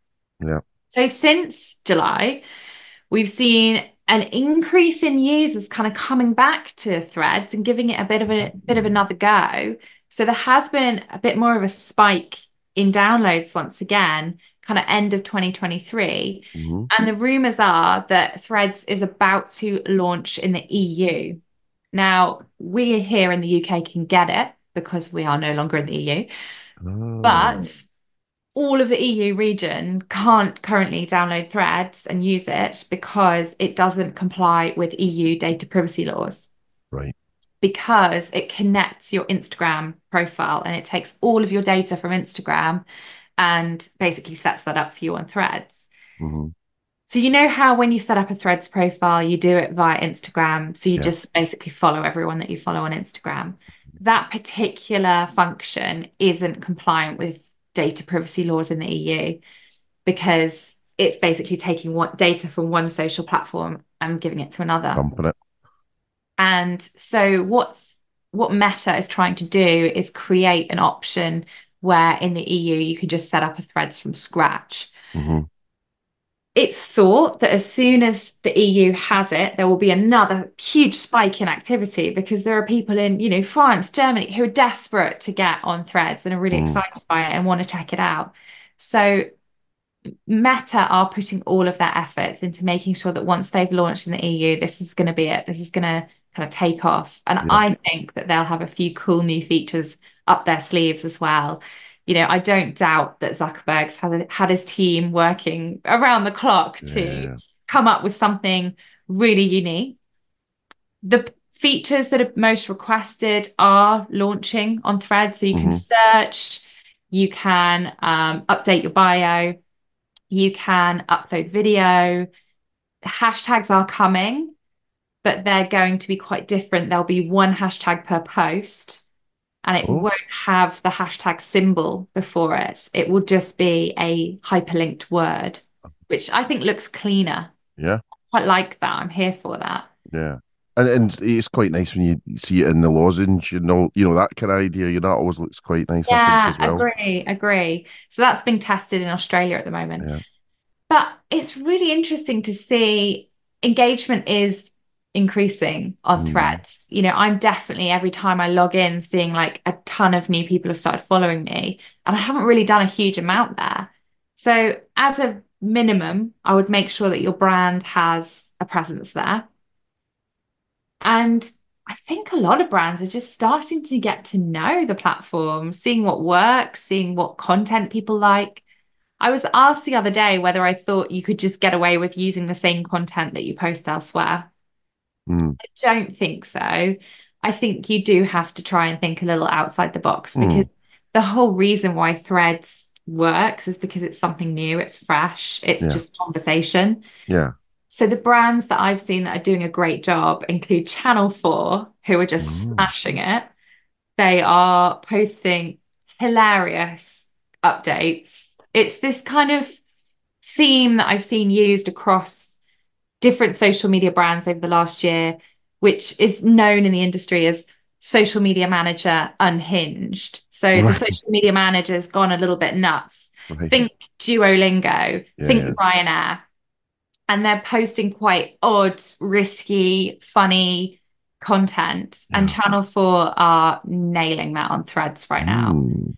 Yeah. So since July, we've seen an increase in users kind of coming back to threads and giving it a bit of a bit of another go. So there has been a bit more of a spike in downloads once again, kind of end of 2023. Mhm. And the rumors are that Threads is about to launch in the EU. Now, we here in the UK can get it because we are no longer in the EU, Oh. but all of the EU region can't currently download Threads and use it because it doesn't comply with EU data privacy laws right, because it connects your Instagram profile and it takes all of your data from Instagram and basically sets that up for you on Threads. Mhm. So you know how when you set up a Threads profile, you do it via Instagram. So you Yeah. just basically follow everyone that you follow on Instagram. That particular function isn't compliant with data privacy laws in the EU because it's basically taking what data from one social platform and giving it to another. it. And so what what Meta is trying to do is create an option where in the EU you can just set up a threads from scratch. Mhm. It's thought that as soon as the EU has it, there will be another huge spike in activity because there are people in, you know, France, Germany who are desperate to get on threads and are really Mm. excited by it and want to check it out. So Meta are putting all of their efforts into making sure that once they've launched in the EU, this is going to be it. This is going to kind of take off. And Yeah. I think that they'll have a few cool new features up their sleeves as well. You know, I don't doubt that Zuckerberg's had, had his team working around the clock to Yeah. come up with something really unique. The features that are most requested are launching on Threads. So you can Mhm. search, you can um, update your bio, you can upload video. Hashtags are coming, but they're going to be quite different. There'll be one hashtag per post, and it Oh. won't have the hashtag symbol before it. It will just be a hyperlinked word, which I think looks cleaner. Yeah. Quite like that. I'm here for that. Yeah. And and it's quite nice when you see it in the lozenge, you know, you know, that kind of idea, you know, it always looks quite nice, I Yeah, think, as well. agree, agree. So that's being tested in Australia at the moment. Yeah. But it's really interesting to see engagement is increasing on Mm. threads. You know, I'm definitely every time I log in seeing like a ton of new people have started following me, and I haven't really done a huge amount there. So, as a minimum, I would make sure that your brand has a presence there. And I think a lot of brands are just starting to get to know the platform, seeing what works, seeing what content people like. I was asked the other day whether I thought you could just get away with using the same content that you post elsewhere. Mm. I don't think so. I think you do have to try and think a little outside the box Mm. because the whole reason why Threads works is because it's something new, it's fresh, it's Yeah. just conversation. Yeah. So the brands that I've seen that are doing a great job include Channel 4, who are just Mm. smashing it. They are posting hilarious updates. It's this kind of theme that I've seen used across different social media brands over the last year, which is known in the industry as social media manager unhinged. So the social media manager's gone a little bit nuts. Right. Think Duolingo, Yeah, think yeah. Ryanair. And they're posting quite odd, risky, funny content. And Channel 4 are nailing that on threads right now. Mm.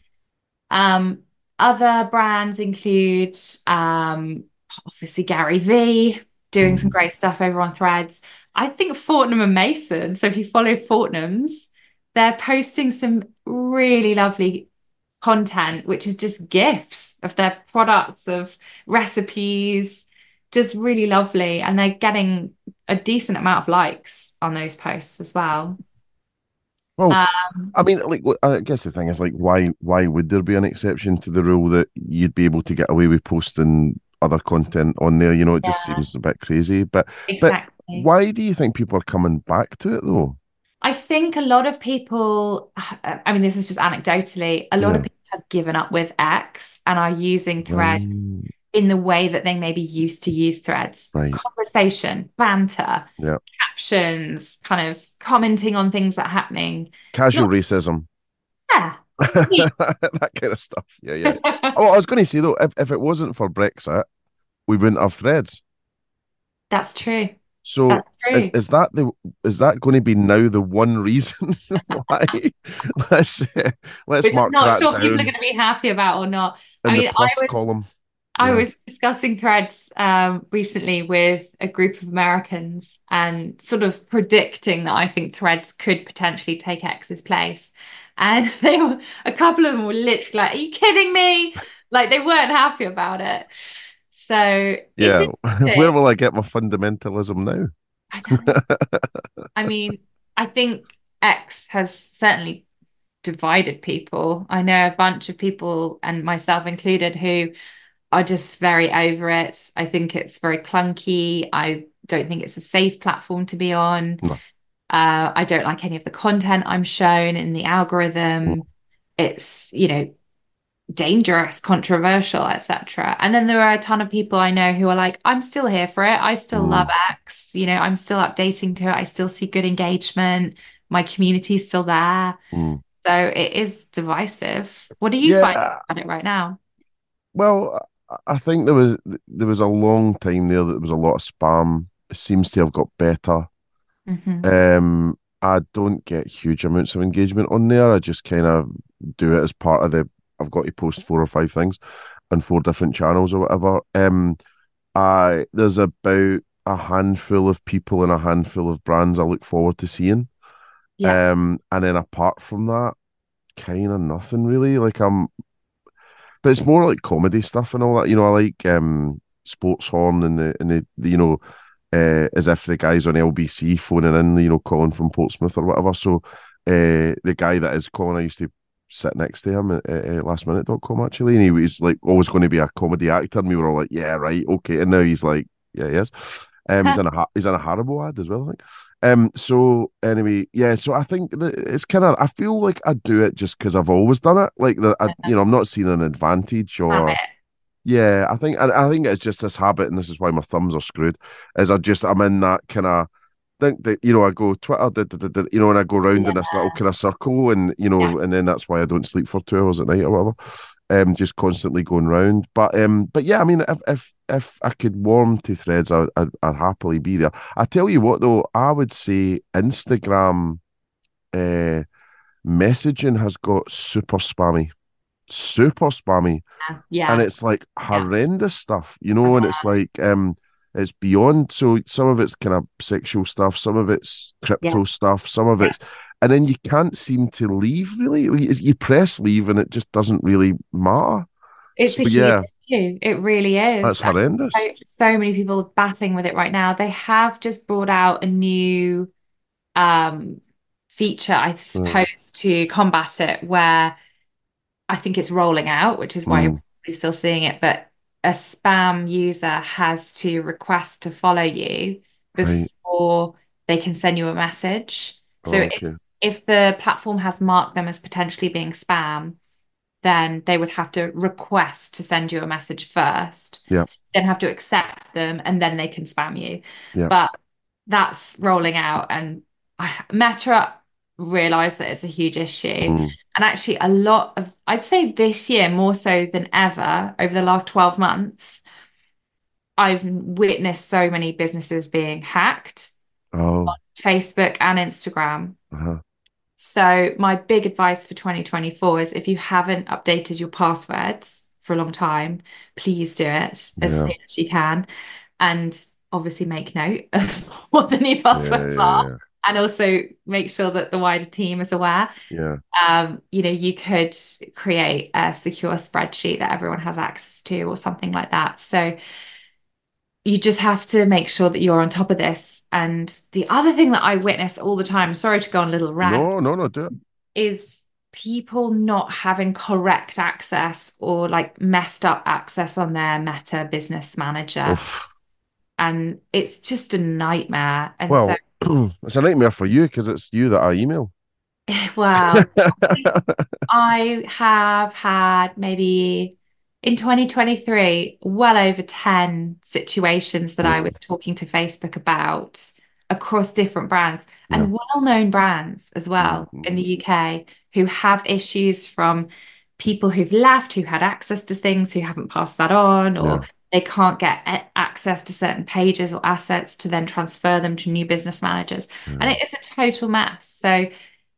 Um, other brands include um, obviously Gary V doing some great stuff over on Threads. I think Fortnum and Mason. So if you follow Fortnums, they're posting some really lovely content, which is just gifts of their products, of recipes, just really lovely. And they're getting a decent amount of likes on those posts as well. Well, Um, I mean, like, I guess the thing is, like, why, why would there be an exception to the rule that you'd be able to get away with posting other content on there? You know, it just Yeah. seems a bit crazy. But, exactly. why do you think people are coming back to it though? I think a lot of people, I mean, this is just anecdotally, a lot of people have given up with X and are using threads Right. in the way that they maybe used to use threads. Right. Conversation, banter, Yeah. captions, kind of commenting on things that are happening. Casual racism, Yeah. that kind of stuff. Yeah, yeah. Oh, I was going to say though, if, if it wasn't for Brexit, we wouldn't have threads. That's true. So That's is, true. is that the is that going to be now the one reason why? let's uh, let's Which I'm mark not that sure down people are going to be happy about or not. I mean, I was column. I Yeah. was discussing threads um, recently with a group of Americans and sort of predicting that I think threads could potentially take X's place. And they were, a couple of them were literally like, Are you kidding me? Like they weren't happy about it. So Yeah, where will I get my fundamentalism now? I. I mean, I think X has certainly divided people. I know a bunch of people, and myself included, who are just very over it. I think it's very clunky. I don't think it's a safe platform to be on. No. Uh, I don't like any of the content I'm shown in the algorithm. It's, you know, dangerous, controversial, etc. And then there are a ton of people I know who are like, I'm still here for it. I still Mm. love X. You know, I'm still updating to it. I still see good engagement. My community's still there. Mm. So it is divisive. What do you Yeah. find about it right now? Well, I- I think there was there was a long time there that there was a lot of spam. It seems to have got better. Mhm. Um, I don't get huge amounts of engagement on there. I just kind of do it as part of the. I've got to post four or five things on four different channels or whatever. Um, I there's about a handful of people and a handful of brands I look forward to seeing. Yeah. Um, and then apart from that, kind of nothing really. Like I'm, but it's more like comedy stuff and all that. You know, I like um Sports Horn and the and the, the you know, uh, as if the guys on LBC phoning in, you know, calling from Portsmouth or whatever. So, uh, the guy that is calling, I used to sit next to him at, at lastminute.com actually, and he was like always going to be a comedy actor, and we were all like, yeah, right, okay. And now he's like, yeah, he is. Um, he's in a he's in a Haribo ad as well, I think. Um, so anyway, yeah. So I think that it's kind of I feel like I do it just because I've always done it. Like that, I, you know, I'm not seeing an advantage or. Yeah. I think I, I think it's just this habit, and this is why my thumbs are screwed. Is I just I'm in that kind of think that you know I go Twitter, da, da, da, you know, and I go round in this little kind of circle, and you know, Yeah. and then that's why I don't sleep for two hours at night or whatever. Um, just constantly going round. But um, but yeah, I mean, if if if I could warm to threads, I, I'd, I'd happily be there. I tell you what, though, I would say Instagram, uh, messaging has got super spammy, super spammy Yeah. and it's like horrendous stuff, you know, and it's like um it's beyond so some of it's kind of sexual stuff, some of it's crypto Yeah. stuff, some of Yeah. it's and then you can't seem to leave really. You, press leave and it just doesn't really matter. It's a huge yeah. issue. It really is. That's And horrendous. so, so many people are battling with it right now. They have just brought out a new um feature, I suppose, to combat it, where I think it's rolling out, which is why you're Mm. still seeing it. But a spam user has to request to follow you Right. before they can send you a message. Oh, So if, okay. if the platform has marked them as potentially being spam, then they would have to request to send you a message first, Yeah. then have to accept them, and then they can spam you. Yeah. But that's rolling out, and I, Meta realized that it's a huge issue. Mm. And actually, a lot of, I'd say this year more so than ever, over the last 12 months, I've witnessed so many businesses being hacked, Oh, Facebook and Instagram. uh-huh. So, my big advice for 2024 is if you haven't updated your passwords for a long time, please do it as Yeah. soon as you can. And obviously, make note of what the new Yeah, passwords yeah, are. And also make sure that the wider team is aware. yeah, Um, you know, you could create a secure spreadsheet that everyone has access to or something like that. So you just have to make sure that you're on top of this. And the other thing that I witness all the time, sorry to go on a little rant, No, no, no, do it. is people not having correct access or like messed up access on their Meta Business Manager. Oof. And it's just a nightmare. And Well, it's a nightmare for you because it's you that I email. well, I have had maybe in 2023 well over 10 situations that I Mm. was talking to Facebook about across different brands and Yeah. well-known brands as well Mhm. in the UK who have issues from people who've left who had access to things who haven't passed that on or Yeah. They can't get access to certain pages or assets to then transfer them to new business managers and it is a total mess so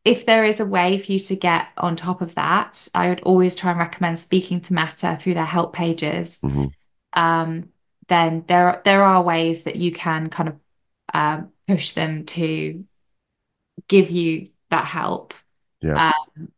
if there is a way for you to get on top of that, I would always try and recommend speaking to Meta through their help pages. Mhm. Um, then there there are ways that you can kind of um, push them to give you that help. Yeah. Um,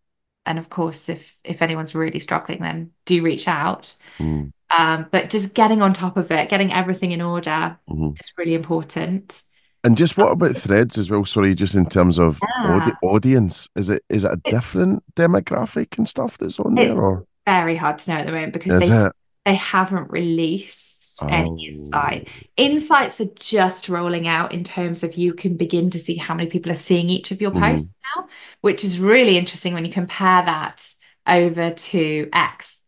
and of course, if if anyone's really struggling, then do reach out. Mm, Um, but just getting on top of it, getting everything in order mhm. is really important. And just what about threads as well? Sorry, just in terms of audi- audience, is it is it a It's- different demographic and stuff that's on there, or Very hard to know at the moment because is they it? they haven't released any Oh. insight. Insights are just rolling out in terms of you can begin to see how many people are seeing each of your Mhm. posts now, which is really interesting when you compare that over to X.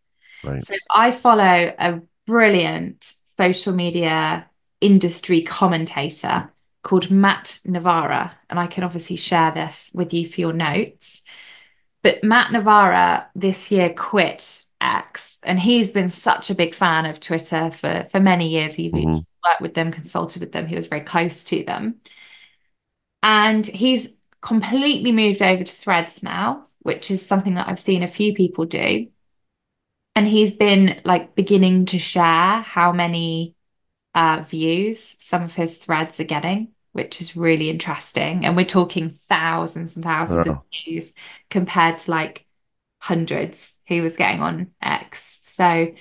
Right. So I follow a brilliant social media industry commentator called Matt Navarra. and I can obviously share this with you for your notes. But Matt Navarra this year quit X, and he's been such a big fan of Twitter for, for many years. He Mhm. worked with them, consulted with them, he was very close to them. And he's completely moved over to Threads now, which is something that I've seen a few people do. And he's been like beginning to share how many uh, views some of his threads are getting, which is really interesting. And we're talking thousands and thousands of views compared to like hundreds he was getting on X. So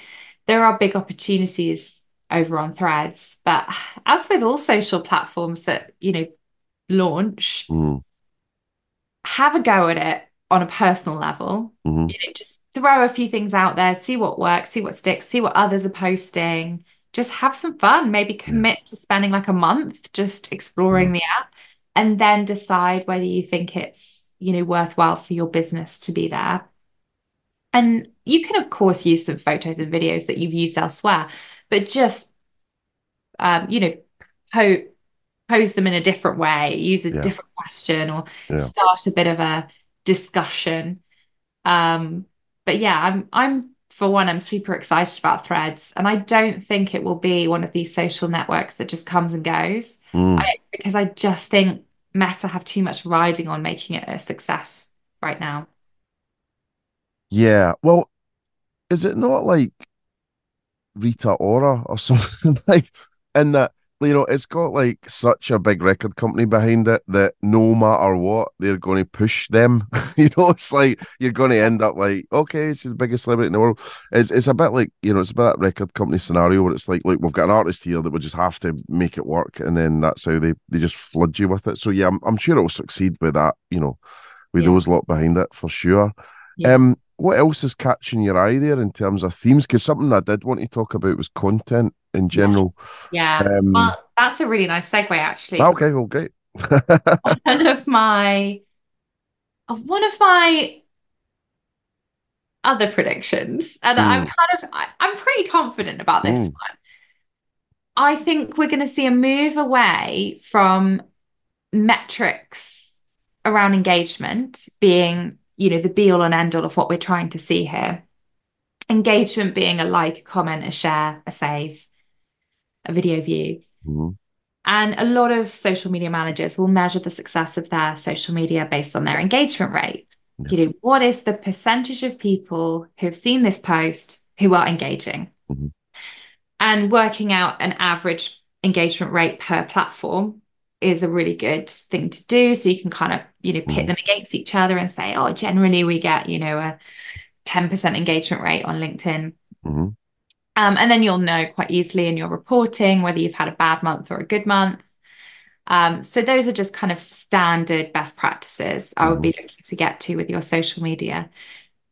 there are big opportunities over on threads. But as with all social platforms that, you know, launch, Mm, have a go at it on a personal level. mhm. You know, just throw a few things out there, see what works, see what sticks, see what others are posting. Just have some fun. Maybe commit to spending like a month just exploring the app and then decide whether you think it's, you know, worthwhile for your business to be there. And you can, of course, use some photos and videos that you've used elsewhere, but just, um, you know, po pose them in a different way, use a Yeah. different question, or Yeah. start a bit of a discussion. Um, but yeah, I'm I'm for one, I'm super excited about Threads, and I don't think it will be one of these social networks that just comes and goes. Mm. I, because I just think Meta have too much riding on making it a success right now. Yeah. Well, is it not like Rita Ora or something like in that you know it's got like such a big record company behind it that no matter what they're going to push them. you know, it's like you're going to end up like okay, she's the biggest celebrity in the world. It's it's a bit like you know it's a bit that record company scenario where it's like look we've got an artist here that we just have to make it work and then that's how they they just flood you with it. So yeah, I'm I'm sure it'll succeed with that. You know, with Yeah. those lot behind it for sure. Yeah. Um, what else is catching your eye there in terms of themes? Because something I did want to talk about was content in general. Yeah. Um, Well, that's a really nice segue, actually. okay, well, great. One of my uh, one of my other predictions, and I'm Mm. kind of I, I'm pretty confident about this Mm. one. I think we're going to see a move away from metrics around engagement being, you know, the be all and end all of what we're trying to see here. Engagement being a like, a comment, a share, a save, a video view. Mhm. And a lot of social media managers will measure the success of their social media based on their engagement rate. You know, what is the percentage of people who have seen this post who are engaging? Mhm. And working out an average engagement rate per platform is a really good thing to do. So you can kind of, you know, pit Mhm. them against each other and say, oh, generally we get, you know, a 10% engagement rate on LinkedIn. Mhm. Um, and then you'll know quite easily in your reporting whether you've had a bad month or a good month. Um, so those are just kind of standard best practices I would be looking to get to with your social media.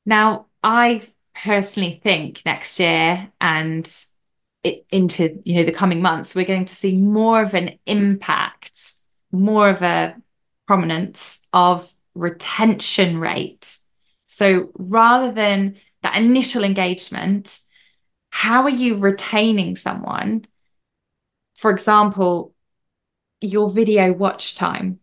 Now, I personally think next year and it, into you know the coming months, we're going to see more of an impact, more of a prominence of retention rate. So rather than that initial engagement, how are you retaining someone? For example, your video watch time.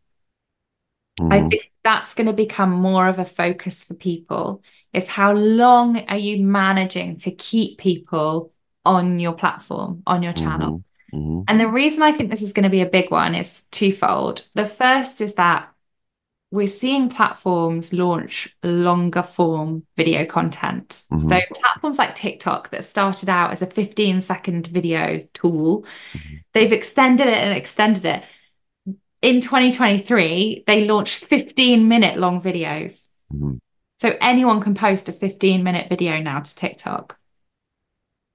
I Mhm. think that's going to become more of a focus for people is how long are you managing to keep people on your platform, on your channel? Mhm. And the reason I think this is going to be a big one is twofold. The first is that we're seeing platforms launch longer form video content. Mhm. So platforms like TikTok that started out as a 15 second video tool, they've extended it and extended it. In 2023, they launched 15 minute long videos. Mhm. So anyone can post a 15 minute video now to TikTok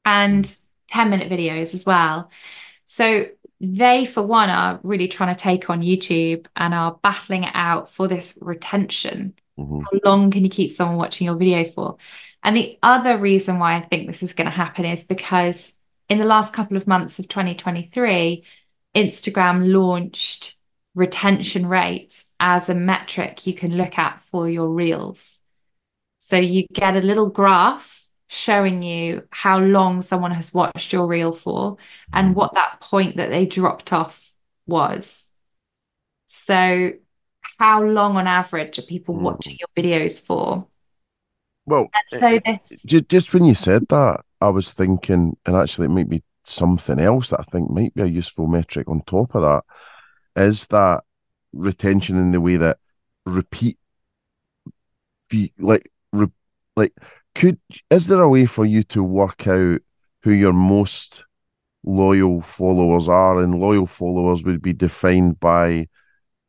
and 10 minute videos as well. So they, for one, are really trying to take on YouTube and are battling it out for this retention. Mhm. How long can you keep someone watching your video for? And the other reason why I think this is going to happen is because in the last couple of months of 2023, Instagram launched retention rate as a metric you can look at for your reels. So you get a little graph showing you how long someone has watched your reel for and what that point that they dropped off was. So, how long on average are people Mm. watching your videos for? Well, And so this, just, just when you said that, I was thinking, and actually, it might be something else that I think might be a useful metric on top of that, is that retention in the way that repeat, like, re, like, could is there a way for you to work out who your most loyal followers are? And loyal followers would be defined by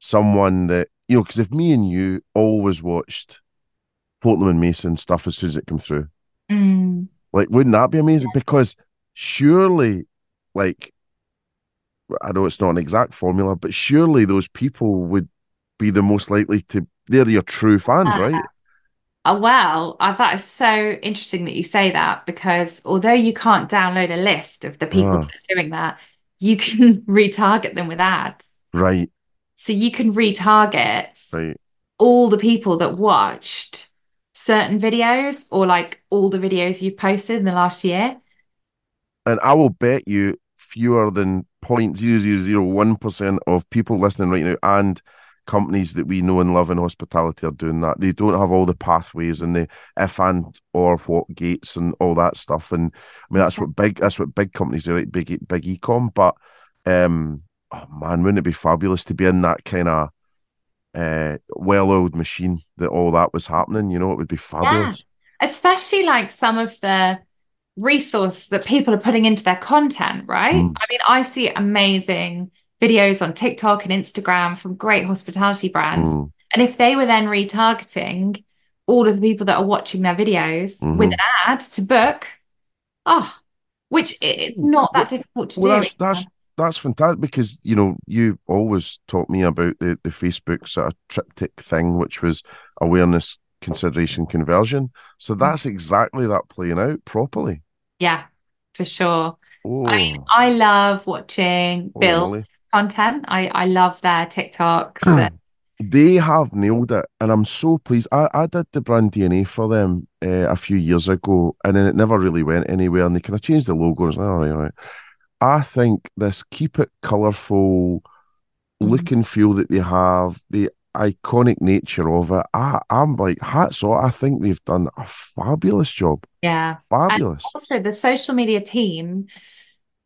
someone that you know, because if me and you always watched Fortnum and Mason stuff as soon as it came through. Mm, Like, wouldn't that be amazing? Because surely, like, I know it's not an exact formula, but surely those people would be the most likely to. They're your true fans, Uh, right? Oh, well, uh, that is so interesting that you say that because although you can't download a list of the people Ah. that are doing that, you can retarget them with ads. Right, So you can retarget right. all the people that watched certain videos or like all the videos you've posted in the last year. And I will bet you fewer than 0.0001% of people listening right now and companies that we know and love in hospitality are doing that. They don't have all the pathways and the if and or what gates and all that stuff. And I mean that's what big that's what big companies do, right? Big e- big ecom. But um oh man, wouldn't it be fabulous to be in that kind of uh well-oiled machine that all that was happening? You know, it would be fabulous. Especially like some of the resource that people are putting into their content, right? Mm. I mean, I see amazing videos on TikTok and Instagram from great hospitality brands. Mm. And if they were then retargeting all of the people that are watching their videos Mhm. with an ad to book, oh, which it's not that difficult to Well, do. that's that's that's fantastic because you know you always taught me about the the Facebook sort of triptych thing, which was awareness, consideration conversion. So that's exactly that playing out properly. Yeah, for sure. Oh, I mean, I love watching build moly. Content. I I love their TikToks. and- They have nailed it, and I'm so pleased. I, I did the brand DNA for them uh, a few years ago, and then it never really went anywhere. And they kind of changed the logo. Like, all right, all right. I think this keep it colourful Mhm. look and feel that they have, the iconic nature of it. I, I'm like hats off. I think they've done a fabulous job. yeah. Fabulous. Also, the social media team,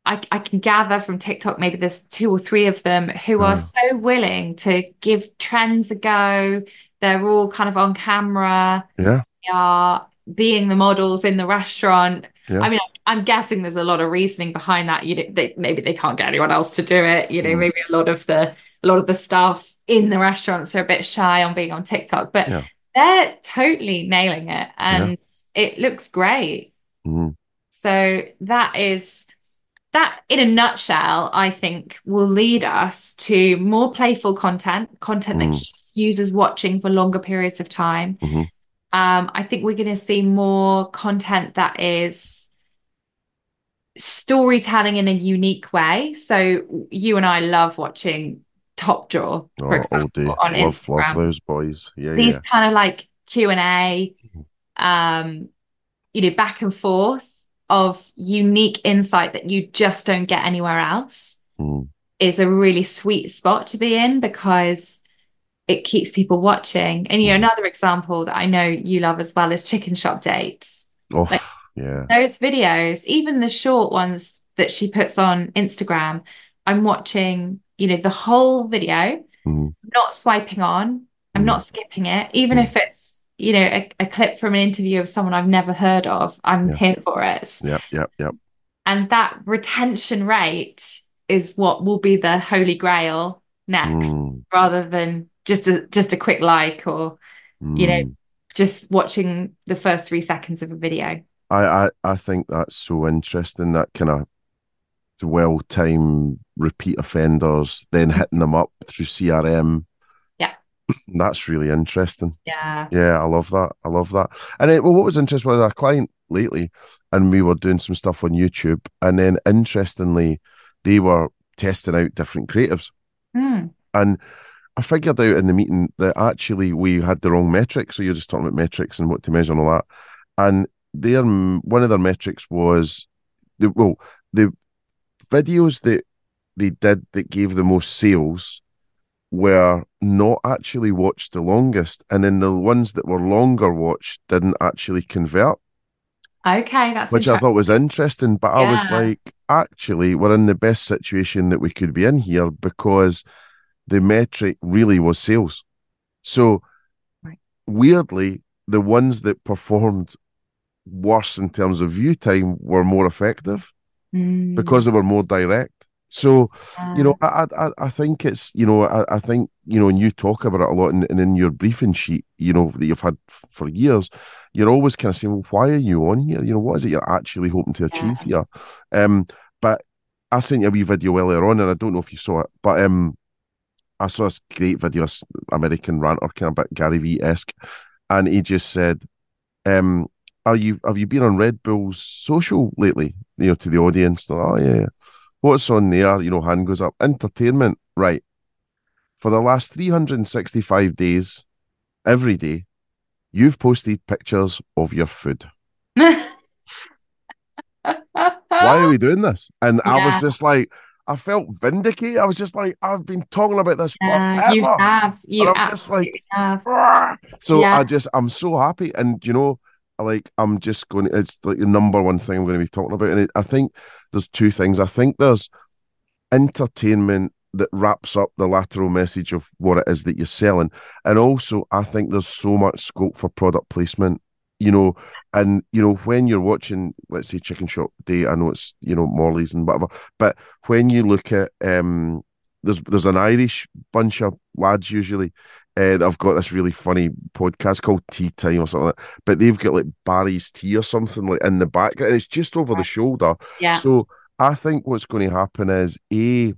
I, I can gather from TikTok, maybe there's two or three of them who are so willing to give trends a go. They're all kind of on camera. Yeah. They are being the models in the restaurant. Yeah. I mean, I'm guessing there's a lot of reasoning behind that. You know, they, maybe they can't get anyone else to do it. You know, Mm. maybe a lot of the a lot of the staff in the restaurants are a bit shy on being on TikTok, but Yeah. they're totally nailing it, and it looks great. Mhm. So that is that in a nutshell, I think will lead us to more playful content, content that Mm. keeps users watching for longer periods of time. Mhm. Um, I think we're going to see more content that is storytelling in a unique way. So you and I love watching Top Draw, Oh, for all example, day. on love, love those boys. Yeah, these yeah. kind of like Q and A, um, you know, back and forth of unique insight that you just don't get anywhere else Mm. is a really sweet spot to be in because it keeps people watching. And you know, Mm. another example that I know you love as well is Chicken Shop Dates. Oh, Like- yeah. Those videos, even the short ones that she puts on Instagram, I'm watching, you know, the whole video, Mhm. not swiping on, I'm Mm. not skipping it, even Mm. if it's, you know, a, a clip from an interview of someone I've never heard of, I'm Yeah. here for it. Yep, yep, yep. And that retention rate is what will be the holy grail next, Mm, rather than just a just a quick like or you know, mm. just watching the first three seconds of a video. I, I, I think that's so interesting. That kind of well timed repeat offenders, then hitting them up through CRM. That's really interesting. Yeah. Yeah, I love that. I love that. And then, well, what was interesting was our client lately, and we were doing some stuff on YouTube, and then interestingly, they were testing out different creatives. Hmm. And I figured out in the meeting that actually we had the wrong metrics. So you're just talking about metrics and what to measure and all that. And their one of their metrics was the well, the videos that they did that gave the most sales were not actually watched the longest, and then the ones that were longer watched didn't actually convert, Okay, that's which I thought was interesting. But I was like, actually, we're in the best situation that we could be in here because the metric really was sales. So Right. weirdly, the ones that performed worse in terms of view time were more effective Mm, because they were more direct. So you know, I, I, I- I think it's, you know, I, I think, you know, and you talk about it a lot, and, and in your briefing sheet, you know, that you've had for years, you're always kind of saying, well, why are you on here? You know, what is it you're actually hoping to achieve here? Um, but I sent you a wee video earlier on, and I don't know if you saw it, but um, I saw this great video, this American ranter, kind of bit Gary V esque, and he just said, um, are you have you been on Red Bull's social lately? You know, to the audience, like, oh yeah, yeah. What's on there? You know, hand goes up. Entertainment, right? For the last 365 days, every day, you've posted pictures of your food. Why are we doing this? And I was just like, I felt vindicated. I was just like, I've been talking about this Yeah, you forever. have. You And I'm just like, have. So Yeah. I just, I'm so happy. And, you know, like, I'm just going, it's like the number one thing I'm going to be talking about. And it, I think there's two things. I think there's entertainment that wraps up the lateral message of what it is that you're selling. And also, I think there's so much scope for product placement, you know, and, you know, when you're watching, let's say Chicken Shop Date, I know it's, you know, Morley's and whatever, but when you look at, um, there's there's an Irish bunch of lads usually uh, have got this really funny podcast called Tea Time or something like that. But they've got like Barry's Tea or something like in the background. And it's just over the shoulder. Yeah. So I think what's going to happen is A,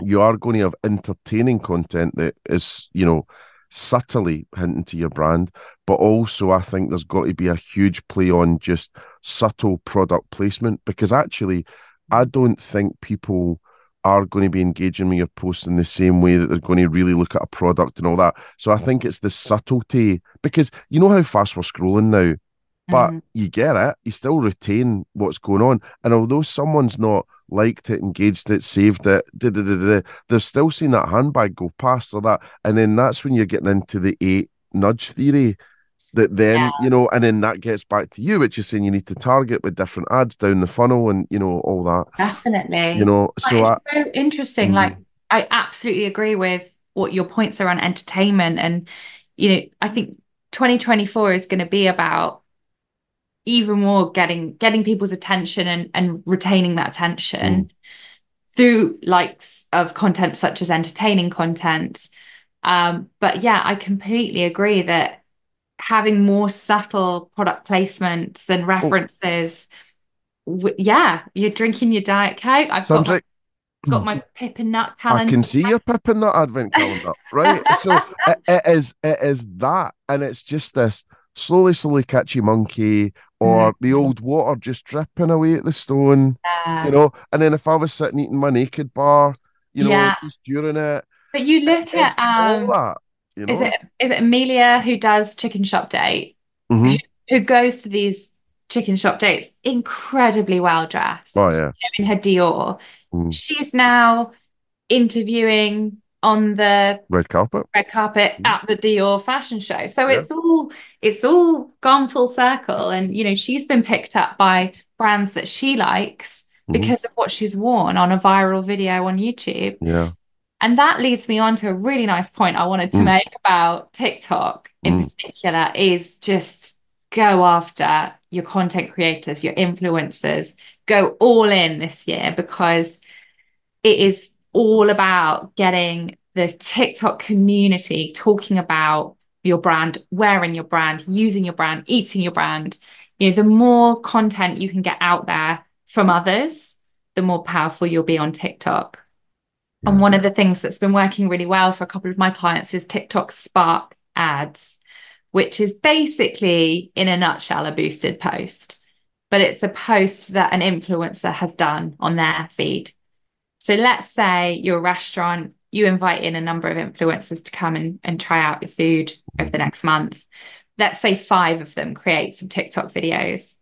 you are going to have entertaining content that is, you know, subtly hinting to your brand, but also I think there's got to be a huge play on just subtle product placement because actually, I don't think people are going to be engaging with your post in the same way that they're going to really look at a product and all that. So I think it's the subtlety because you know how fast we're scrolling now, but Mhm. you get it, you still retain what's going on. And although someone's not liked it, engaged it, saved it, da, da, da, they're still seeing that handbag go past or that. And then that's when you're getting into the eight nudge theory. That then, Yeah. you know, and then that gets back to you, which is saying you need to target with different ads down the funnel and, you know, all that, Definitely. you know. So I, so interesting. Mm. Like, I absolutely agree with what your points are on entertainment. And, you know, I think 2024 is going to be about even more getting getting people's attention and, and retaining that attention Mm. through likes of content such as entertaining content. Um, but yeah, I completely agree that having more subtle product placements and references, w- yeah, you're drinking your Diet Coke. I've got my Sandra, got my pip and nut I calendar. can see your pip in that advent calendar, right? So it, it is it is that, and it's just this slowly, slowly catchy monkey, or the old water just dripping away at the stone, Yeah. you know. And then if I was sitting eating my naked bar, you know, Yeah. just during it, But you look at um, all that, you know. is it is it Amelia who does Chicken Shop Date, Mhm. who goes to these chicken shop dates incredibly well dressed, Oh yeah, in her Dior. Mm. She's now interviewing on the red carpet. red carpet Mm. at the Dior fashion show. So Yeah. it's all it's all gone full circle. And you know, she's been picked up by brands that she likes Mhm. because of what she's worn on a viral video on YouTube. Yeah, And that leads me on to a really nice point I wanted to Mm. make about TikTok in Mm. particular is just go after your content creators, your influencers, go all in this year because it is all about getting the TikTok community talking about your brand, wearing your brand, using your brand, eating your brand. You know, the more content you can get out there from others, the more powerful you'll be on TikTok. And one of the things that's been working really well for a couple of my clients is TikTok Spark ads, which is basically, in a nutshell, a boosted post, but it's a post that an influencer has done on their feed. So let's say you're a restaurant, you invite in a number of influencers to come and, and try out your food over the next month. Let's say five of them create some TikTok videos.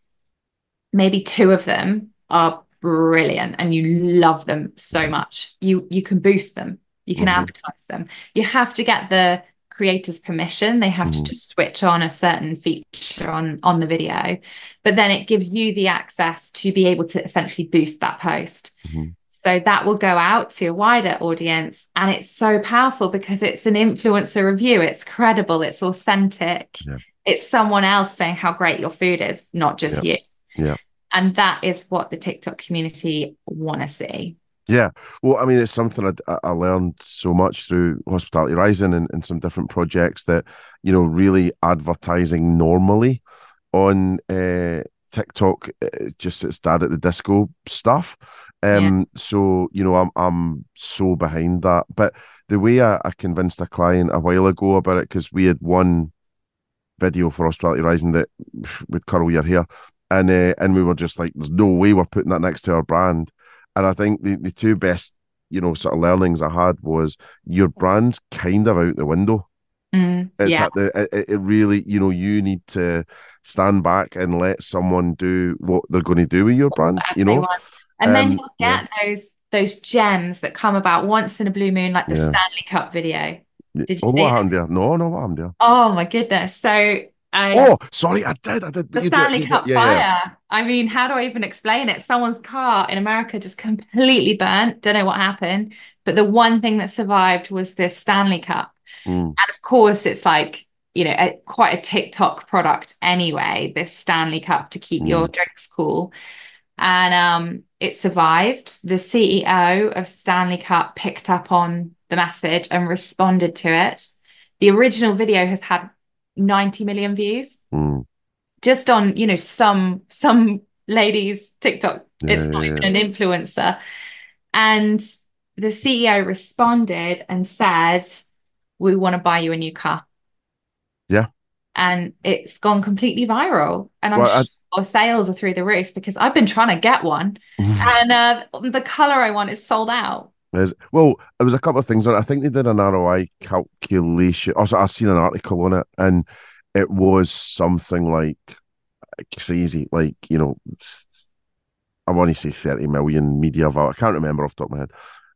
Maybe two of them are brilliant and you love them so much. You you can boost them, you can Mhm. advertise them. You have to get the creator's permission. They have to Mhm. just switch on a certain feature on on the video, but then it gives you the access to be able to essentially boost that post. Mhm. So that will go out to a wider audience. And it's so powerful because it's an influencer review. It's credible, it's authentic. Yeah. It's someone else saying how great your food is, not just you. Yeah. And that is what the TikTok community want to see. Yeah, well, I mean, it's something I, I learned so much through Hospitality Rising and, and some different projects that, you know, really advertising normally on uh, TikTok, uh, just it's dad at the disco stuff. Um, so you know, I'm I'm so behind that. But the way I, I convinced a client a while ago about it, because we had one video for Hospitality Rising that would curl your hair, and uh, and we were just like, there's no way we're putting that next to our brand. And I think the, the two best, you know, sort of learnings I had was your brand's kind of out the window. Mm, It's yeah. at the it, it really, you know, you need to stand back and let someone do what they're going to do with your brand, you know. And then Um, you'll get those those gems that come about once in a blue moon, like the Yeah. Stanley Cup video. Did you oh, see what happened there? No, no, what happened there? Oh my goodness. So Oh, sorry, I did, I did. the did- Stanley did- Cup yeah, fire. yeah. I mean, how do I even explain it? Someone's car in America just completely burnt. Don't know what happened. But the one thing that survived was this Stanley Cup. Mm, And of course, it's like, you know, a, quite a TikTok product anyway, this Stanley Cup to keep your drinks cool. And um, it survived. The CEO of Stanley Cup picked up on the message and responded to it. The original video has had 90 million views mm, just on, you know, some some ladies' TikTok. Yeah, It's not yeah, even an influencer. And the CEO responded and said, we want to buy you a new car. Yeah. And it's gone completely viral. And I'm Well, I- sure sales are through the roof because I've been trying to get one. And uh, the color I want is sold out. Is well, there was a couple of things on. I think they did an ROI calculation. Also, I've seen an article on it, and it was something like crazy. Like you know, I want to say thirty million media value. I can't remember off the top of my head,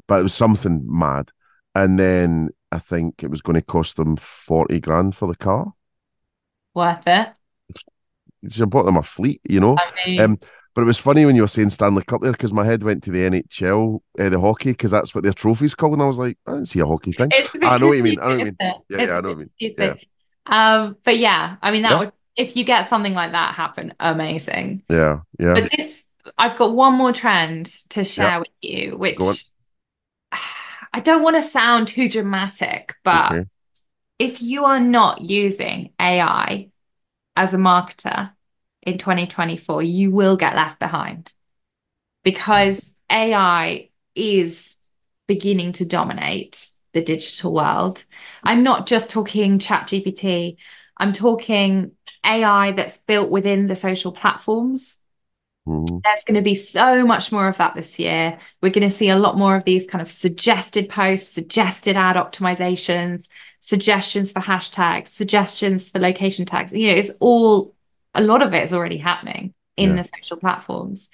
but it was something mad. And then I think it was going to cost them forty grand for the car. Worth it. So I bought them a fleet, you know. I mean, Um, but it was funny when you were saying Stanley Cup there because my head went to the NHL, uh, the hockey, because that's what their trophy's called, and I was like, I didn't see a hockey thing. it's a bit I know what you mean. I know what you mean. Yeah, yeah, I know what you mean. confusing. Um, but yeah, I mean that Yeah. would if you get something like that happen, amazing. Yeah, yeah. But this, I've got one more trend to share with you, which I don't want to sound too dramatic, but Okay. if you are not using AI as a marketer in 2024, you will get left behind because AI is beginning to dominate the digital world. I'm not just talking ChatGPT, I'm talking AI that's built within the social platforms Mhm. there's going to be so much more of that this year. We're going to see a lot more of these kind of suggested posts, suggested ad optimizations, suggestions for hashtags, suggestions for location tags. You know, it's all a lot of it is already happening in Yeah. the social platforms.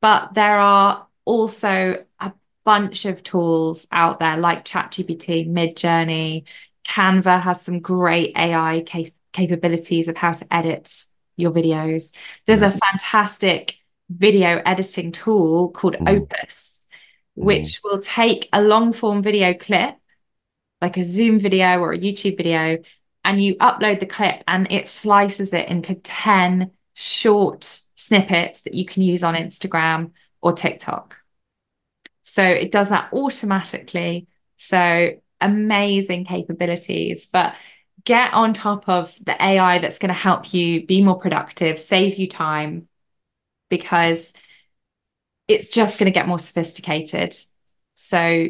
But there are also a bunch of tools out there like ChatGPT, Midjourney, Canva has some great AI cap- capabilities of how to edit your videos. There's a fantastic video editing tool called Mhm. Opus, which will take a long form video clip, like a Zoom video or a YouTube video, and you upload the clip and it slices it into 10 short snippets that you can use on Instagram or TikTok. So it does that automatically. So amazing capabilities. But get on top of the AI that's going to help you be more productive, save you time, because it's just going to get more sophisticated. So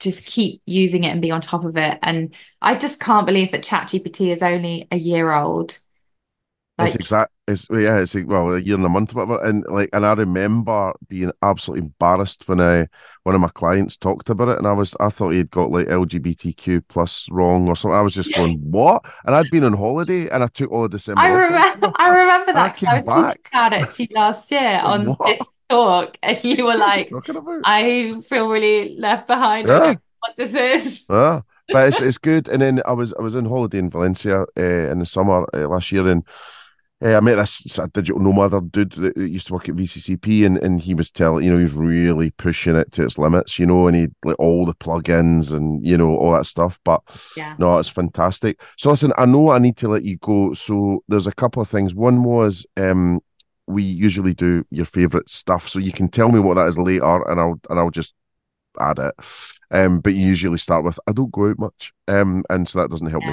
just keep using it and be on top of it. And I just can't believe that ChatGPT is only a year old. It's exact. It's yeah. It's well, a year and a month, whatever. And like, and I remember being absolutely embarrassed when I one of my clients talked about it, and I was I thought he'd got like LGBTQ plus wrong or something. I was just going what? And I'd been on holiday, and I took all of December. I off. remember, I remember I that I came was talking back. about it to you last year like, on what? this talk, and you were like, talking? I feel really left behind. I Yeah. don't know what this is. Ah, but it's it's good. And then I was I was on holiday in Valencia uh, in the summer uh, last year, and uh, I met this of digital nomad dude that, used to work at VCCP, and, and he was telling you know he was really pushing it to its limits, you know, and he like all the plugins and you know all that stuff. But Yeah. no, it's fantastic. So listen, I know I need to let you go. So there's a couple of things. One was um we usually do your favorite stuff, so you can tell me what that is later, and I'll and I'll just add it. Um, but you usually start with I don't go out much, um, and so that doesn't help me.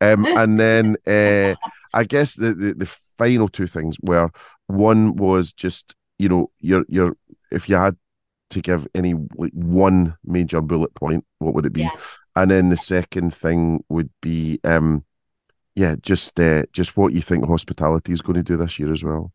Um, and then uh, I guess the, the the final two things were one was just you know your your if you had to give any like one major bullet point, what would it be? Yeah. And then the second thing would be um, yeah, just uh, just what you think hospitality is going to do this year as well.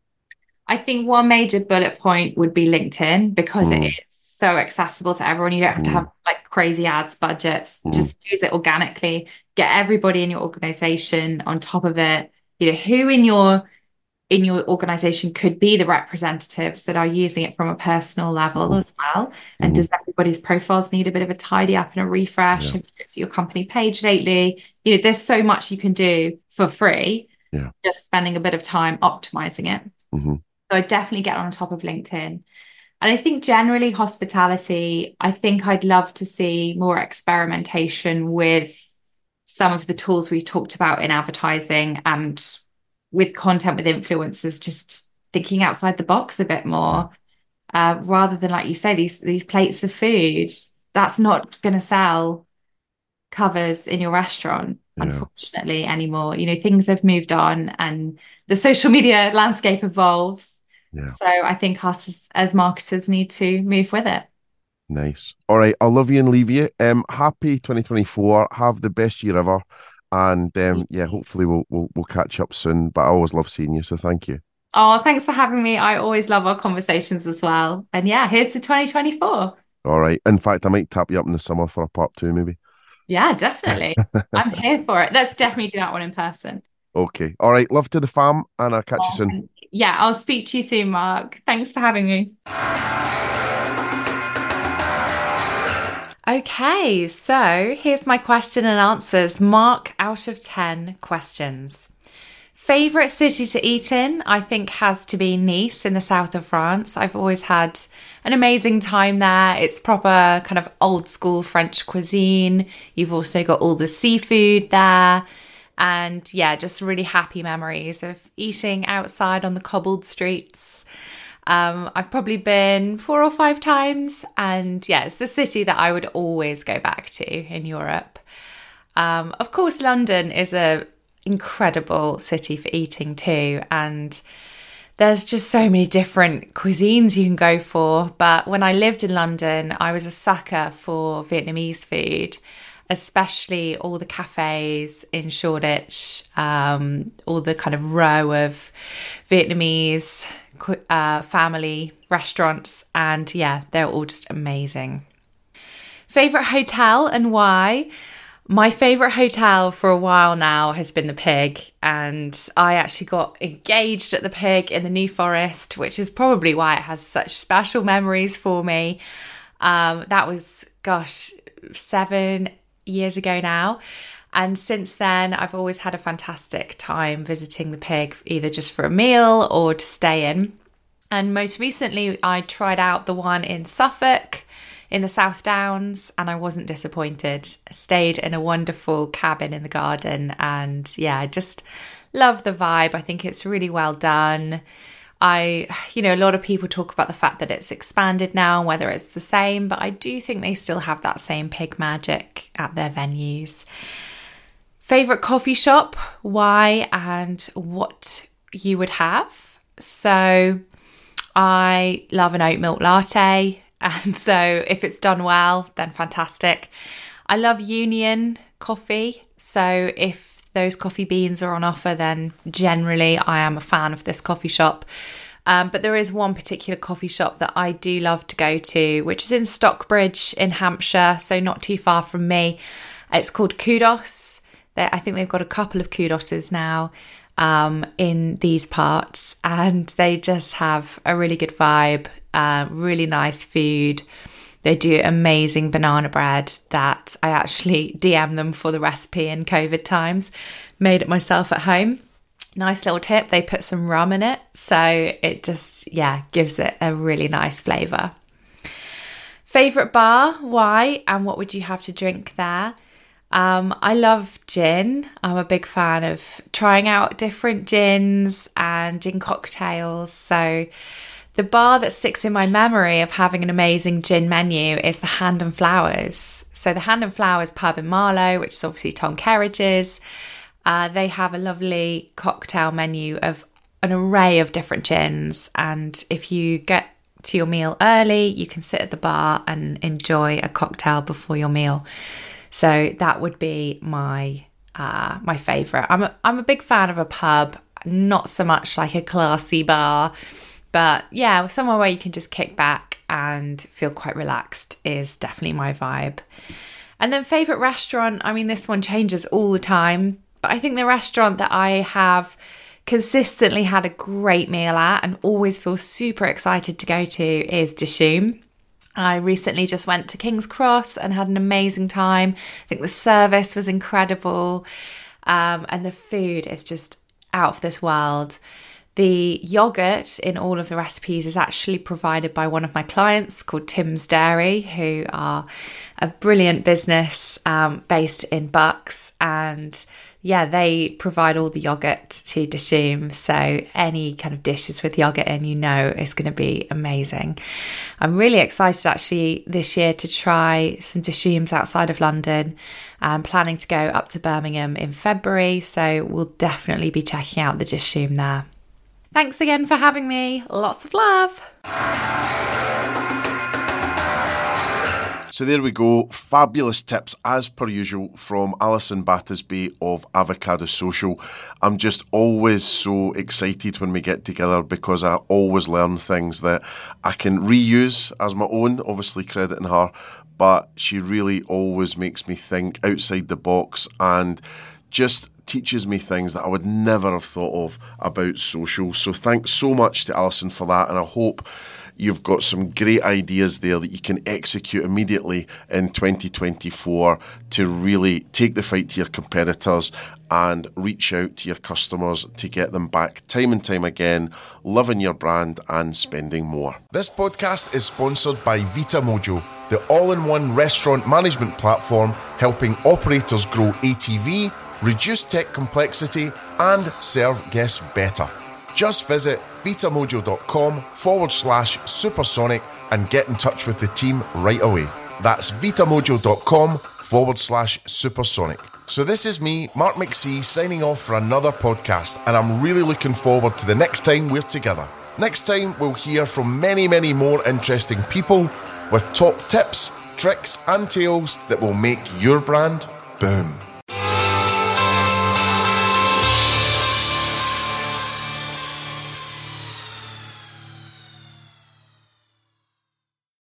I think one major bullet point would be LinkedIn because Mm. it is so accessible to everyone. You don't have to Mm. have like crazy ads budgets. Mm. Just use it organically. Get everybody in your organization on top of it. You know, who in your in your organization could be the representatives that are using it from a personal level as well. And does everybody's profiles need a bit of a tidy up and a refresh? Yeah. Have you looked at your company page lately? You know, there's so much you can do for free. Yeah. Just spending a bit of time optimizing it. Mhm. So I definitely get on top of LinkedIn. And I think generally hospitality, I think I'd love to see more experimentation with some of the tools we've talked about in advertising and with content with influencers, just thinking outside the box a bit more. Uh, rather than like you say, these these plates of food, that's not gonna sell covers in your restaurant, Yeah. unfortunately, anymore. You know, things have moved on and the social media landscape evolves. Yeah. So I think us as, as marketers need to move with it. Nice. All right, I'll love you and leave you. Um, happy 2024. Have the best year ever, and um, yeah, hopefully we'll we'll we'll catch up soon. But I always love seeing you, so thank you. Oh, thanks for having me. I always love our conversations as well. And yeah, here's to 2024. All right. In fact, I might tap you up in the summer for a part two, maybe. Yeah, definitely. I'm here for it. Let's definitely do that one in person. Okay. All right. Love to the fam, and I'll catch you soon. Yeah, I'll speak to you soon, Mark. Thanks for having me. Okay, so here's my question and answers. Mark out of 10 questions. Favorite city to eat in, I think, has to be Nice in the south of France. I've always had an amazing time there. It's proper kind of old school French cuisine. You've also got all the seafood there. And yeah, just really happy memories of eating outside on the cobbled streets. Um, I've probably been four or five times, and yeah, it's the city that I would always go back to in Europe. Um, of course, London is a incredible city for eating too, and there's just so many different cuisines you can go for. But when I lived in London, I was a sucker for Vietnamese food, especially all the cafes in Shoreditch, um, all the kind of row of Vietnamese uh, family restaurants, and yeah, they're all just amazing. Favorite hotel and why? My favorite hotel for a while now has been the Pig, and I actually got engaged at the Pig in the New Forest, which is probably why it has such special memories for me. Um, that was, gosh, seven years ago now. And since then, I've always had a fantastic time visiting the pig, either just for a meal or to stay in. And most recently, I tried out the one in Suffolk in the South Downs and I wasn't disappointed. I stayed in a wonderful cabin in the garden and yeah, I just love the vibe. I think it's really well done. I, you know, a lot of people talk about the fact that it's expanded now, and whether it's the same, but I do think they still have that same pig magic at their venues. Favorite coffee shop, why, and what you would have. So, I love an oat milk latte. And so, if it's done well, then fantastic. I love Union coffee. So, if those coffee beans are on offer, then generally I am a fan of this coffee shop. Um, but there is one particular coffee shop that I do love to go to, which is in Stockbridge in Hampshire, so not too far from me. It's called Kudos. I think they've got a couple of kudoses now um, in these parts, and they just have a really good vibe, uh, really nice food. They do amazing banana bread that I actually DM them for the recipe in COVID times. Made it myself at home. Nice little tip. They put some rum in it, so it just yeah gives it a really nice flavour. Favorite bar? Why? And what would you have to drink there? Um, I love gin. I'm a big fan of trying out different gins and gin cocktails. So, the bar that sticks in my memory of having an amazing gin menu is the Hand and Flowers. So, the Hand and Flowers pub in Marlow, which is obviously Tom Kerridge's, uh, they have a lovely cocktail menu of an array of different gins. And if you get to your meal early, you can sit at the bar and enjoy a cocktail before your meal. So that would be my uh, my favorite. I'm a, I'm a big fan of a pub, not so much like a classy bar, but yeah, somewhere where you can just kick back and feel quite relaxed is definitely my vibe. And then favorite restaurant, I mean this one changes all the time, but I think the restaurant that I have consistently had a great meal at and always feel super excited to go to is Dishoom. I recently just went to King's Cross and had an amazing time. I think the service was incredible, um, and the food is just out of this world. The yogurt in all of the recipes is actually provided by one of my clients called Tim's Dairy, who are a brilliant business um, based in Bucks. And yeah, they provide all the yogurt to Dishoom. So any kind of dishes with yogurt in, you know, is going to be amazing. I'm really excited actually this year to try some Dishooms outside of London. I'm planning to go up to Birmingham in February. So we'll definitely be checking out the Dishoom there. Thanks again for having me. Lots of love. So there we go. Fabulous tips as per usual from Alison Battisby of Avocado Social. I'm just always so excited when we get together because I always learn things that I can reuse as my own, obviously crediting her, but she really always makes me think outside the box and just teaches me things that I would never have thought of about social. So thanks so much to Alison for that and I hope You've got some great ideas there that you can execute immediately in 2024 to really take the fight to your competitors and reach out to your customers to get them back time and time again, loving your brand and spending more. This podcast is sponsored by Vita Mojo, the all in one restaurant management platform helping operators grow ATV, reduce tech complexity, and serve guests better. Just visit vitamojo.com forward slash supersonic and get in touch with the team right away. That's vitamojo.com forward slash supersonic. So, this is me, Mark McC, signing off for another podcast, and I'm really looking forward to the next time we're together. Next time, we'll hear from many, many more interesting people with top tips, tricks, and tales that will make your brand boom.